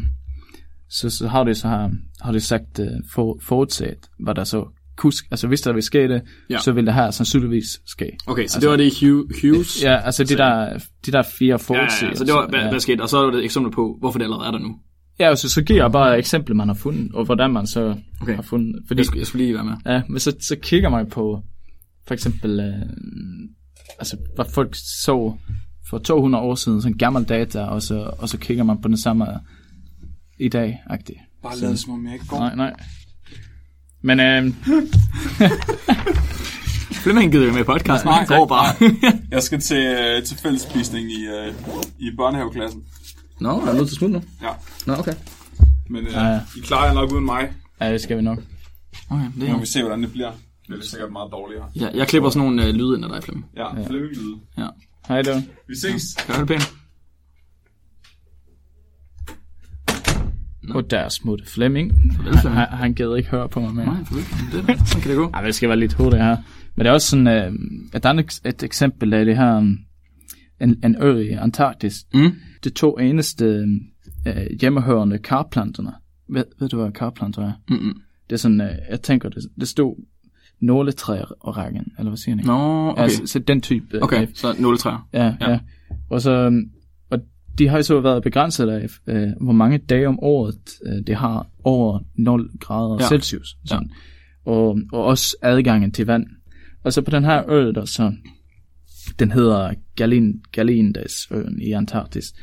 [SPEAKER 3] Så, så har det så her, har det sagt øh, for, forudset, hvad der så kunne, sk- altså hvis der vil ske det,
[SPEAKER 2] Ja.
[SPEAKER 3] ja. så vil det her sandsynligvis ske.
[SPEAKER 2] Okay, så det var det Hugh, Hughes?
[SPEAKER 3] Ja, altså de der, de der fire
[SPEAKER 2] ja,
[SPEAKER 3] forudsigelser.
[SPEAKER 2] ja, så det var, hvad,
[SPEAKER 3] ja.
[SPEAKER 2] hvad skete? Og så er det et eksempel på, hvorfor det allerede er der nu.
[SPEAKER 3] Ja, altså, så giver jeg bare eksempler, man har fundet, og hvordan man så
[SPEAKER 2] Okay.
[SPEAKER 3] har fundet. Fordi,
[SPEAKER 2] Jeg skulle, jeg skulle lige være med.
[SPEAKER 3] Ja, men så, så kigger man på, for eksempel, øh, altså, hvad folk så for 200 år siden, sådan gammel data, og så, og så kigger man på den samme i dag, agtigt.
[SPEAKER 1] Bare lad som om jeg ikke går.
[SPEAKER 3] Nej, nej. Men øh,
[SPEAKER 2] Flemming gider jo med i podcasten.
[SPEAKER 1] Nej,
[SPEAKER 2] Han går bare.
[SPEAKER 1] Jeg skal til, øh, til fællesspisning i, øh, i børnehaveklassen.
[SPEAKER 2] Nå, er du nødt til slut nu?
[SPEAKER 1] Ja,
[SPEAKER 2] Nå, okay.
[SPEAKER 1] men øh,
[SPEAKER 3] Ja, ja.
[SPEAKER 1] I klarer jer nok uden mig.
[SPEAKER 3] ja, det skal vi nok.
[SPEAKER 2] Okay, det
[SPEAKER 1] Nu
[SPEAKER 2] er
[SPEAKER 1] må vi se, hvordan det bliver. Det bliver sikkert meget dårligere.
[SPEAKER 2] ja, jeg klipper sådan nogle øh, lyde ind af dig, Flemming.
[SPEAKER 1] Ja, ja. Lyde.
[SPEAKER 2] Ja.
[SPEAKER 3] Hej du.
[SPEAKER 1] Vi ses.
[SPEAKER 2] Gør det pænt.
[SPEAKER 3] Og der smutte Flemming.
[SPEAKER 2] Farvel, Flemming.
[SPEAKER 3] Han, han gider ikke høre på mig mere.
[SPEAKER 2] Nej, for det. det sådan kan det gå.
[SPEAKER 3] Ej, men det skal være lidt hurtigt her. Men det er også sådan, øh, et andet et eksempel af det her, en, en ø i Antarktis.
[SPEAKER 2] Mm.
[SPEAKER 3] De to eneste øh, hjemmehørende karplanterne. Ved, ved du, hvad karplanter er?
[SPEAKER 2] Mm-mm.
[SPEAKER 3] Det er sådan, øh, jeg tænker, det, det stod nåletræer og rækken, eller hvad siger jeg?
[SPEAKER 2] Nå, okay.
[SPEAKER 3] Altså, så den type. øh,
[SPEAKER 2] Okay, så 0 træer.
[SPEAKER 3] Ja,
[SPEAKER 2] Ja.
[SPEAKER 3] ja. Og så, øhm, og de har jo så været begrænset af, øh, hvor mange dage om året øh, det har over 0 grader
[SPEAKER 2] Ja.
[SPEAKER 3] Celsius. Sådan. Ja. Og, og også adgangen til vand. Og så på den her ø, der så, den hedder Galin, Galindasøen i Antarktis,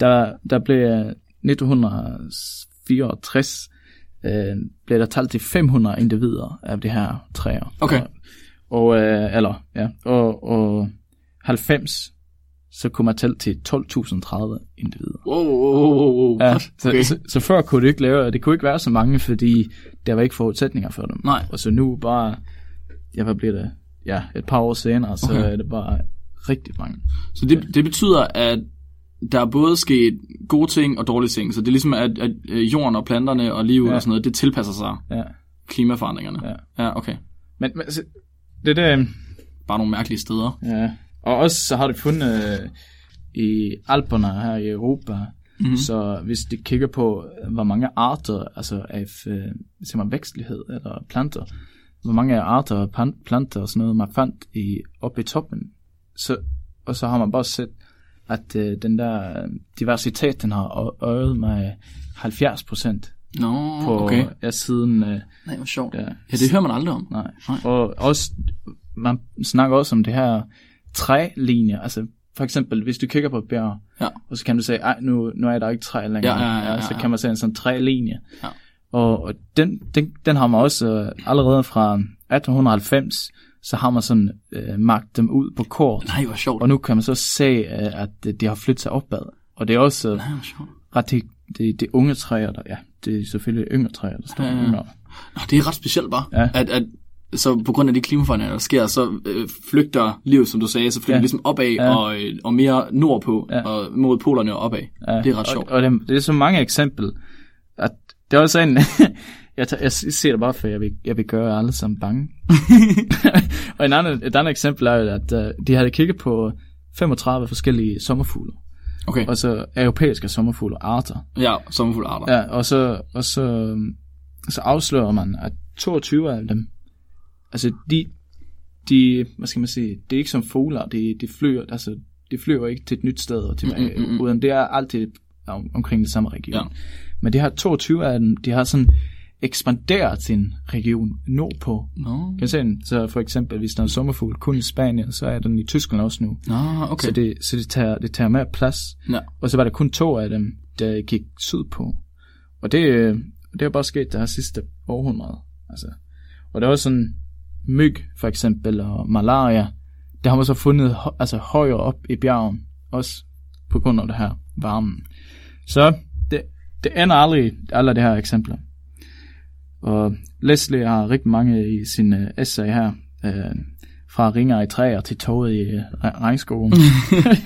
[SPEAKER 3] der, der blev 1964 øh, blev der talt til 500 individer af de her træer.
[SPEAKER 2] Okay.
[SPEAKER 3] Og, øh, eller, ja, og, og 90, så kunne man tælle til 12.030 individer.
[SPEAKER 2] Wow, wow, wow.
[SPEAKER 3] Ja, så,
[SPEAKER 2] Okay.
[SPEAKER 3] så, så, før kunne det ikke lave, det kunne ikke være så mange, fordi der var ikke forudsætninger for dem.
[SPEAKER 2] Nej.
[SPEAKER 3] Og så nu bare, ja, hvad bliver det? Ja, et par år senere, så
[SPEAKER 2] Okay.
[SPEAKER 3] er det bare rigtig mange.
[SPEAKER 2] Så det, det betyder, at der er både sket gode ting og dårlige ting. Så det er ligesom, at, at øh, jorden og planterne og livet ja. Og sådan noget, det tilpasser sig
[SPEAKER 3] Ja,
[SPEAKER 2] klimaforandringerne.
[SPEAKER 3] Ja.
[SPEAKER 2] ja okay.
[SPEAKER 3] men, men altså, det er det,
[SPEAKER 2] Bare nogle mærkelige steder.
[SPEAKER 3] ja. Og også så har det fundet øh, i Alperne her i Europa,
[SPEAKER 2] Mhm.
[SPEAKER 3] Mm-hmm. Så hvis de kigger på, hvor mange arter, altså af øh, man, vækstlighed eller planter, hvor mange arter og planter og sådan noget, man fandt i, oppe i toppen, så, og så har man bare set, at øh, den der diversitet, den har øget med 70 procent
[SPEAKER 2] Nå,
[SPEAKER 3] på
[SPEAKER 2] okay.
[SPEAKER 3] ja, siden, øh,
[SPEAKER 2] Nej, hvor sjovt.
[SPEAKER 3] ja,
[SPEAKER 2] Ja, det hører man aldrig om.
[SPEAKER 3] nej.
[SPEAKER 2] Nej.
[SPEAKER 3] Og også, man snakker også om det her trælinjer, altså for eksempel, hvis du kigger på et bjerg,
[SPEAKER 2] Ja.
[SPEAKER 3] og så kan du sige, ej, nu, nu er der ikke træ længere.
[SPEAKER 2] Ja, ja, ja, ja,
[SPEAKER 3] så
[SPEAKER 2] ja.
[SPEAKER 3] kan man se en sådan trælinje.
[SPEAKER 2] Ja.
[SPEAKER 3] Og, og den, den, den har man også øh, allerede fra 1890, så har man sådan øh, magt dem ud på kort.
[SPEAKER 2] Nej, hvor sjovt.
[SPEAKER 3] Og nu kan man så se, øh, at øh, de har flyttet sig opad. Og det er også øh,
[SPEAKER 2] Nej,
[SPEAKER 3] ret det, det, det unge træer, der, ja, det er selvfølgelig yngre træer, der står
[SPEAKER 2] Ja, ja.
[SPEAKER 3] yngre.
[SPEAKER 2] Nå, det er ret specielt bare,
[SPEAKER 3] Ja.
[SPEAKER 2] at, at så på grund af de klimaforandringer, der sker, så øh, flygter livet, som du sagde, så flygter
[SPEAKER 3] Ja.
[SPEAKER 2] ligesom opad
[SPEAKER 3] Ja.
[SPEAKER 2] og, øh, og mere nordpå,
[SPEAKER 3] Ja.
[SPEAKER 2] og mod polerne og opad.
[SPEAKER 3] Ja,
[SPEAKER 2] Det er ret sjovt.
[SPEAKER 3] Og, og det, det er så mange eksempler, det er også en, jeg, tager, jeg ser det bare, for jeg vil, jeg vil gøre alle sammen bange. og en anden, et andet eksempel er, at uh, de havde kigget på 35 forskellige sommerfugle,
[SPEAKER 2] Okay,
[SPEAKER 3] og så europæiske sommerfugle arter.
[SPEAKER 2] ja, sommerfulde arter.
[SPEAKER 3] Ja, og så, og så, så afslører man, at 22 af dem, altså de, de, hvad skal man sige, det er ikke som fugler, de, de flyver, altså, de flyver ikke til et nyt sted og tilbage,
[SPEAKER 2] Mm, mm, mm, mm.
[SPEAKER 3] uden det er altid om, omkring det samme region.
[SPEAKER 2] Ja.
[SPEAKER 3] Men de har 22 af dem, de har sådan ekspanderet sin region nordpå.
[SPEAKER 2] Nå,
[SPEAKER 3] Kan se den? Så for eksempel, hvis der er en sommerfugl kun i Spanien, så er den i Tyskland også nu.
[SPEAKER 2] Nå
[SPEAKER 3] Okay. Så, det, så det, tager, det tager mere plads.
[SPEAKER 2] Ja.
[SPEAKER 3] Og så var der kun to af dem, der gik sydpå. Og det, øh, det er bare sket det her sidste århundrede. Altså. Og der var sådan myg, for eksempel, og malaria. Det har man så fundet altså, højere op i bjergen, også på grund af det her varmen. Så det, ender aldrig, alle de her eksempler. Og Leslie har rigtig mange i sin uh, essay her, uh, fra ringer i træer til toget i uh, regnskoven.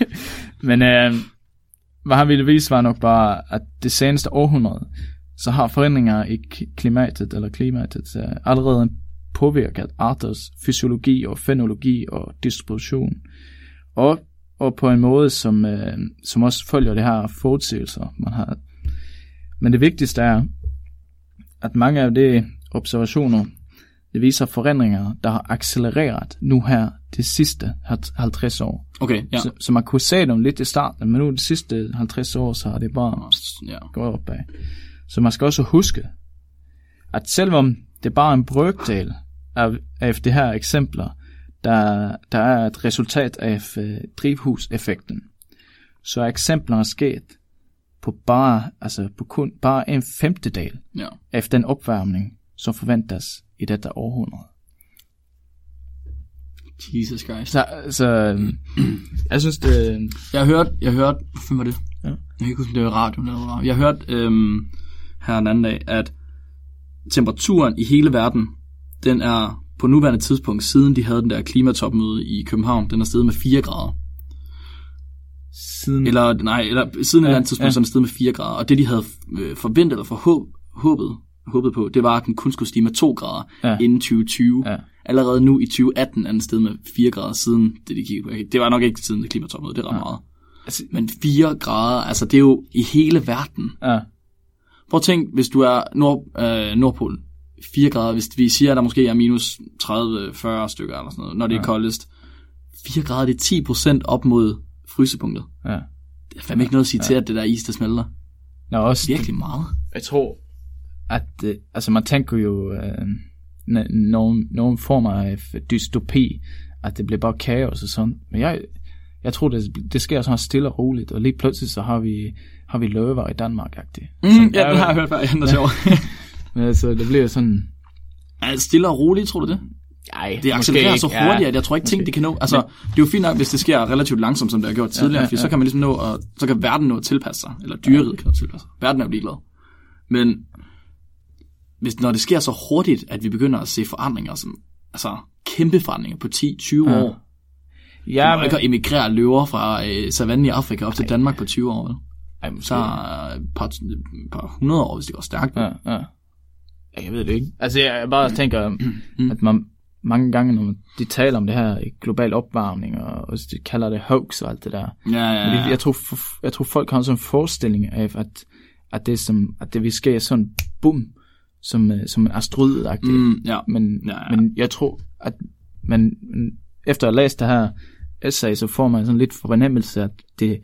[SPEAKER 3] Men uh, hvad han ville vise var nok bare, at det seneste århundrede, så har forandringer i klimatet, eller klimatet, uh, allerede påvirket arters fysiologi og fenologi og distribution. Og, og på en måde, som, uh, som også følger det her forudsigelser, man har. Men det vigtigste er, at mange af de observationer, det viser forandringer, der har accelereret nu her de sidste 50 år.
[SPEAKER 2] Okay, ja.
[SPEAKER 3] Så, så man kunne se dem lidt i starten, men nu de sidste 50 år, så har det bare
[SPEAKER 2] ja.
[SPEAKER 3] gået opad. Så man skal også huske, at selvom det er bare en brøkdel af, af de her eksempler, der, der er et resultat af øh, drivhuseffekten, så er eksemplerne sket på bare, altså på kun bare en femtedel
[SPEAKER 2] ja.
[SPEAKER 3] af den opvarmning, som forventes i dette århundrede.
[SPEAKER 2] Jesus Christ.
[SPEAKER 3] Så, så øhm, jeg synes, det,
[SPEAKER 2] Jeg har hørt, jeg har hørt, hvad var det?
[SPEAKER 3] Ja.
[SPEAKER 2] Jeg kan ikke huske, det var radioen eller hvad. Jeg har hørt øhm, her en anden dag, at temperaturen i hele verden, den er på nuværende tidspunkt, siden de havde den der klimatopmøde i København, den er steget med 4 grader.
[SPEAKER 3] Siden...
[SPEAKER 2] Eller, nej, eller siden ja, et eller andet tidspunkt,
[SPEAKER 3] ja.
[SPEAKER 2] så er steget med 4 grader. Og det, de havde øh, forventet eller forhåb, håbet, på, det var, at den kun skulle stige med 2 grader
[SPEAKER 3] Ja.
[SPEAKER 2] inden 2020.
[SPEAKER 3] Ja.
[SPEAKER 2] Allerede nu i 2018 er den steget med 4 grader siden det, de kiggede på. Det var nok ikke siden det klimatopmøde, det er ret
[SPEAKER 3] Ja.
[SPEAKER 2] meget.
[SPEAKER 3] Altså,
[SPEAKER 2] Men 4 grader, altså det er jo i hele verden.
[SPEAKER 3] ja,
[SPEAKER 2] Prøv at tænk, hvis du er nord, øh, Nordpolen, 4 grader, hvis vi siger, at der måske er minus 30-40 stykker eller sådan noget, når det er
[SPEAKER 3] Ja.
[SPEAKER 2] koldest. 4 grader, det er 10% op mod frysepunktet.
[SPEAKER 3] ja.
[SPEAKER 2] Det er fandme ikke noget at sige ja. til, at det der is, der smelter.
[SPEAKER 3] Nå, også,
[SPEAKER 2] Virkelig meget.
[SPEAKER 3] jeg tror, at øh, altså man tænker jo øh, nogen, nogen former af dystopi, at det bliver bare kaos og sådan. Men jeg, jeg tror, det, det sker sådan stille og roligt, og lige pludselig så har vi, har vi løver i Danmark, agtigt.
[SPEAKER 2] Mm, ja, det har jeg hørt før. Ja, er sjov.
[SPEAKER 3] Men altså, det bliver sådan...
[SPEAKER 2] Er det stille og roligt, tror du det?
[SPEAKER 3] Ej,
[SPEAKER 2] Det accelererer så hurtigt, at jeg tror ikke, ting det kan nå. Altså, det er jo fint nok, hvis det sker relativt langsomt, som det har gjort tidligere,
[SPEAKER 3] ja,
[SPEAKER 2] så
[SPEAKER 3] ja.
[SPEAKER 2] kan man ligesom nå, at, så kan verden nå at tilpasse sig, eller dyreriget kan nå at tilpasse sig. Verden er jo ligeglad. Men hvis, når det sker så hurtigt, at vi begynder at se forandringer, som, altså kæmpe forandringer på 10-20
[SPEAKER 3] Ja.
[SPEAKER 2] år,
[SPEAKER 3] Ja,
[SPEAKER 2] ja, ikke at emigrere løver fra øh, savannen i Afrika op til Danmark på 20 år, vel?
[SPEAKER 3] Ej, måske.
[SPEAKER 2] Så er et par, et par hundrede år, hvis det går stærkt.
[SPEAKER 3] Ja, ja. Ja, Jeg ved det ikke. Altså, jeg jeg bare tænker,
[SPEAKER 2] Mm.
[SPEAKER 3] at man mange gange, når de taler om det her global opvarmning, og også de kalder det hoax og alt det der.
[SPEAKER 2] Ja, ja,
[SPEAKER 3] Fordi
[SPEAKER 2] ja.
[SPEAKER 3] jeg, tror, jeg tror, folk har sådan en forestilling af, at, at, det, som, at det vil ske sådan bum, som, øh, som en asteroid
[SPEAKER 2] Mm, ja.
[SPEAKER 3] men,
[SPEAKER 2] Ja, ja.
[SPEAKER 3] men jeg tror, at man, efter at have læst det her essay, så får man sådan lidt fornemmelse, at det,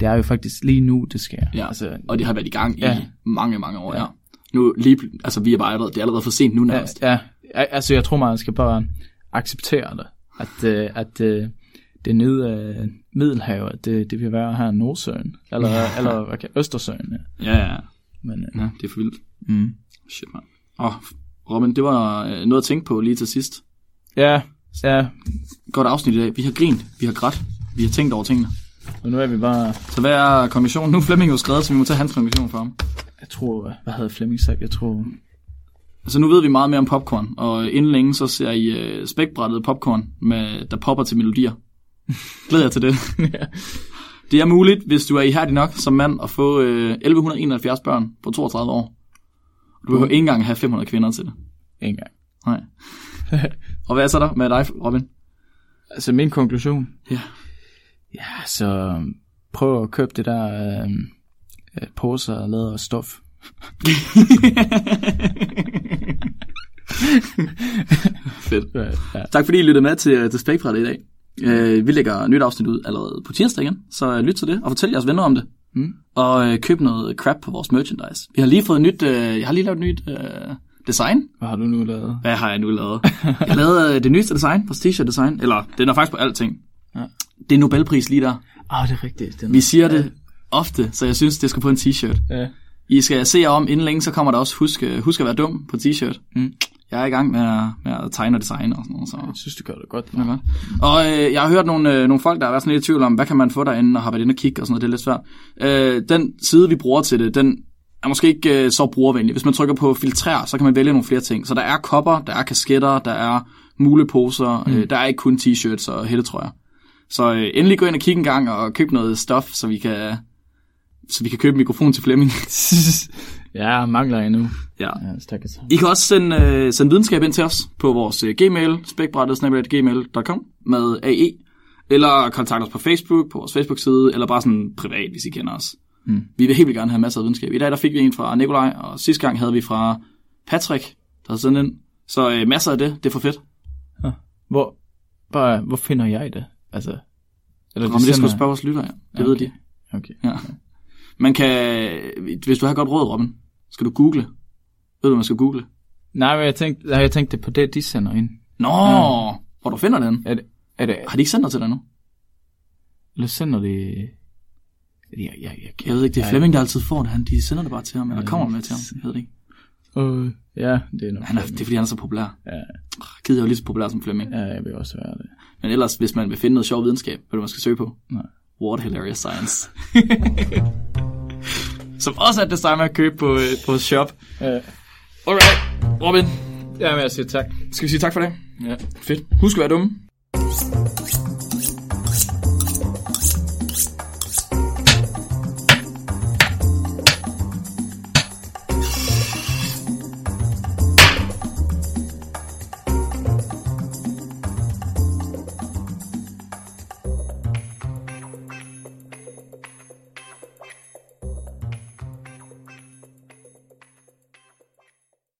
[SPEAKER 3] det er jo faktisk lige nu, det sker.
[SPEAKER 2] Ja,
[SPEAKER 3] altså,
[SPEAKER 2] og det har været i gang i
[SPEAKER 3] Ja.
[SPEAKER 2] mange, mange år, ja.
[SPEAKER 3] Ja.
[SPEAKER 2] Nu lige, altså vi er bare allerede, det er allerede for sent nu nærmest.
[SPEAKER 3] ja, ja, altså jeg tror, man skal bare acceptere det, at, øh, at øh, det nede af Middelhavet, det, det vil være her i Nordsøen, eller,
[SPEAKER 2] Ja.
[SPEAKER 3] eller kan, Østersøen, ja.
[SPEAKER 2] Ja, ja.
[SPEAKER 3] Men, øh,
[SPEAKER 2] ja det er for vildt.
[SPEAKER 3] mm.
[SPEAKER 2] Shit, mand. Åh, Robin, det var øh, noget at tænke på lige til sidst.
[SPEAKER 3] Ja, ja,
[SPEAKER 2] Godt afsnit i dag. Vi har grint, vi har grædt, vi har tænkt over tingene.
[SPEAKER 3] og nu er vi bare,
[SPEAKER 2] Så hvad er konklusionen? Nu er Flemming jo skrevet, så vi må tage hans konklusion for ham.
[SPEAKER 3] jeg tror, hvad havde Flemming sagt, jeg tror,
[SPEAKER 2] Altså nu ved vi meget mere om popcorn, og inden længe så ser I øh, spækbrættet popcorn, med, der popper til melodier. Glæder jeg til det. det er muligt, hvis du er ihærdig nok som mand, at få øh, 1171 børn på 32 år. Du behøver ikke engang have 500 kvinder til det.
[SPEAKER 3] En gang.
[SPEAKER 2] Nej. og hvad er så der med dig, Robin?
[SPEAKER 3] Altså min konklusion?
[SPEAKER 2] Ja.
[SPEAKER 3] Ja, så prøv at købe det der øh, øh, poser lavet af stof.
[SPEAKER 2] Fedt.
[SPEAKER 3] Ja, ja.
[SPEAKER 2] Tak fordi I lyttede med til, til Spækbrættet i dag. Øh, vi lægger nyt afsnit ud allerede på tirsdag igen, så lyt til det og fortæl jeres venner om det.
[SPEAKER 3] Mm.
[SPEAKER 2] Og øh, køb noget crap på vores merchandise. Vi har lige fået et nyt, øh, jeg har lige lavet et nyt øh, design.
[SPEAKER 3] Hvad har du nu lavet?
[SPEAKER 2] Hvad har jeg nu lavet? Jeg har lavet øh, det nyeste design, vores t-shirt design, eller den er faktisk på alting.
[SPEAKER 3] Ja.
[SPEAKER 2] Det er Nobelpris lige der.
[SPEAKER 3] Åh, oh, det er rigtigt. Den...
[SPEAKER 2] Vi siger det ofte, så jeg synes, det skal på en t-shirt.
[SPEAKER 3] Ja.
[SPEAKER 2] I skal se jer om inden længe, så kommer der også husk, husk at være dum på t-shirt.
[SPEAKER 3] Mm.
[SPEAKER 2] Jeg er i gang med at, med at tegne og designe og sådan noget. Så.
[SPEAKER 3] Jeg synes, du gør det godt.
[SPEAKER 2] Det godt. Og øh, jeg har hørt nogle, øh, nogle folk, der har været sådan lidt i tvivl om, hvad kan man få derinde, og har været inde og kigge og sådan noget, det er lidt svært. Øh, den side, vi bruger til det, den er måske ikke øh, så brugervenlig. Hvis man trykker på filtrer, så kan man vælge nogle flere ting. Så der er kopper, der er kasketter, der er muleposer, mm. øh, der er ikke kun t-shirts og hættetrøjer. Så øh, endelig gå ind og kigge en gang og køb noget stof, så vi kan, så vi kan købe mikrofon til Flemming.
[SPEAKER 3] Ja, mangler endnu.
[SPEAKER 2] ja.
[SPEAKER 3] Ja, stakkels.
[SPEAKER 2] I kan også sende, øh, sende videnskab ind til os på vores øh, gmail, spækbrættet.gmail.com med AE, eller kontakt os på Facebook, på vores Facebook-side, eller bare sådan privat, hvis I kender os.
[SPEAKER 3] Mm.
[SPEAKER 2] Vi vil helt vildt gerne have masser af videnskab. I dag der fik vi en fra Nikolaj, og sidste gang havde vi fra Patrick, der havde sendt ind. Så øh, masser af det, det er for fedt.
[SPEAKER 3] Hvor, bare, hvor finder jeg det? Altså, eller
[SPEAKER 2] Nå, men det skal du spørge vores lytter, ja. Det
[SPEAKER 3] Ja,
[SPEAKER 2] ved
[SPEAKER 3] okay.
[SPEAKER 2] de.
[SPEAKER 3] Okay.
[SPEAKER 2] Ja. Man kan, hvis du har godt råd, Robin, skal du google. Ved du, man skal google?
[SPEAKER 3] Nej, men jeg tænkte, jeg tænkte på det, de sender ind.
[SPEAKER 2] Nå, hvor du finder den.
[SPEAKER 3] Er det, er det,
[SPEAKER 2] Har de ikke sendt dig til dig nu?
[SPEAKER 3] eller sender det... Ja, ja, ja,
[SPEAKER 2] Jeg ved ikke, det er
[SPEAKER 3] ja,
[SPEAKER 2] Flemming, der altid får det. Han, de sender det bare til ham, eller kommer med til ham. Jeg ved det ikke.
[SPEAKER 3] Øh, ja, det er nok.
[SPEAKER 2] Han er, det er, fordi han er så populær.
[SPEAKER 3] Ja,
[SPEAKER 2] Kid er jo lige så populær som Flemming.
[SPEAKER 3] ja, jeg vil også være det.
[SPEAKER 2] Men ellers, hvis man vil finde noget sjov videnskab, hvad det, man skal søge på?
[SPEAKER 3] Nej.
[SPEAKER 2] What Hilarious Science. som også er et design, man kan købe på, øh, på shop.
[SPEAKER 3] Ja,
[SPEAKER 2] Alright, Robin.
[SPEAKER 3] ja men jeg siger tak.
[SPEAKER 2] Skal vi sige tak for det?
[SPEAKER 3] Ja.
[SPEAKER 2] Fedt. Husk at være dumme.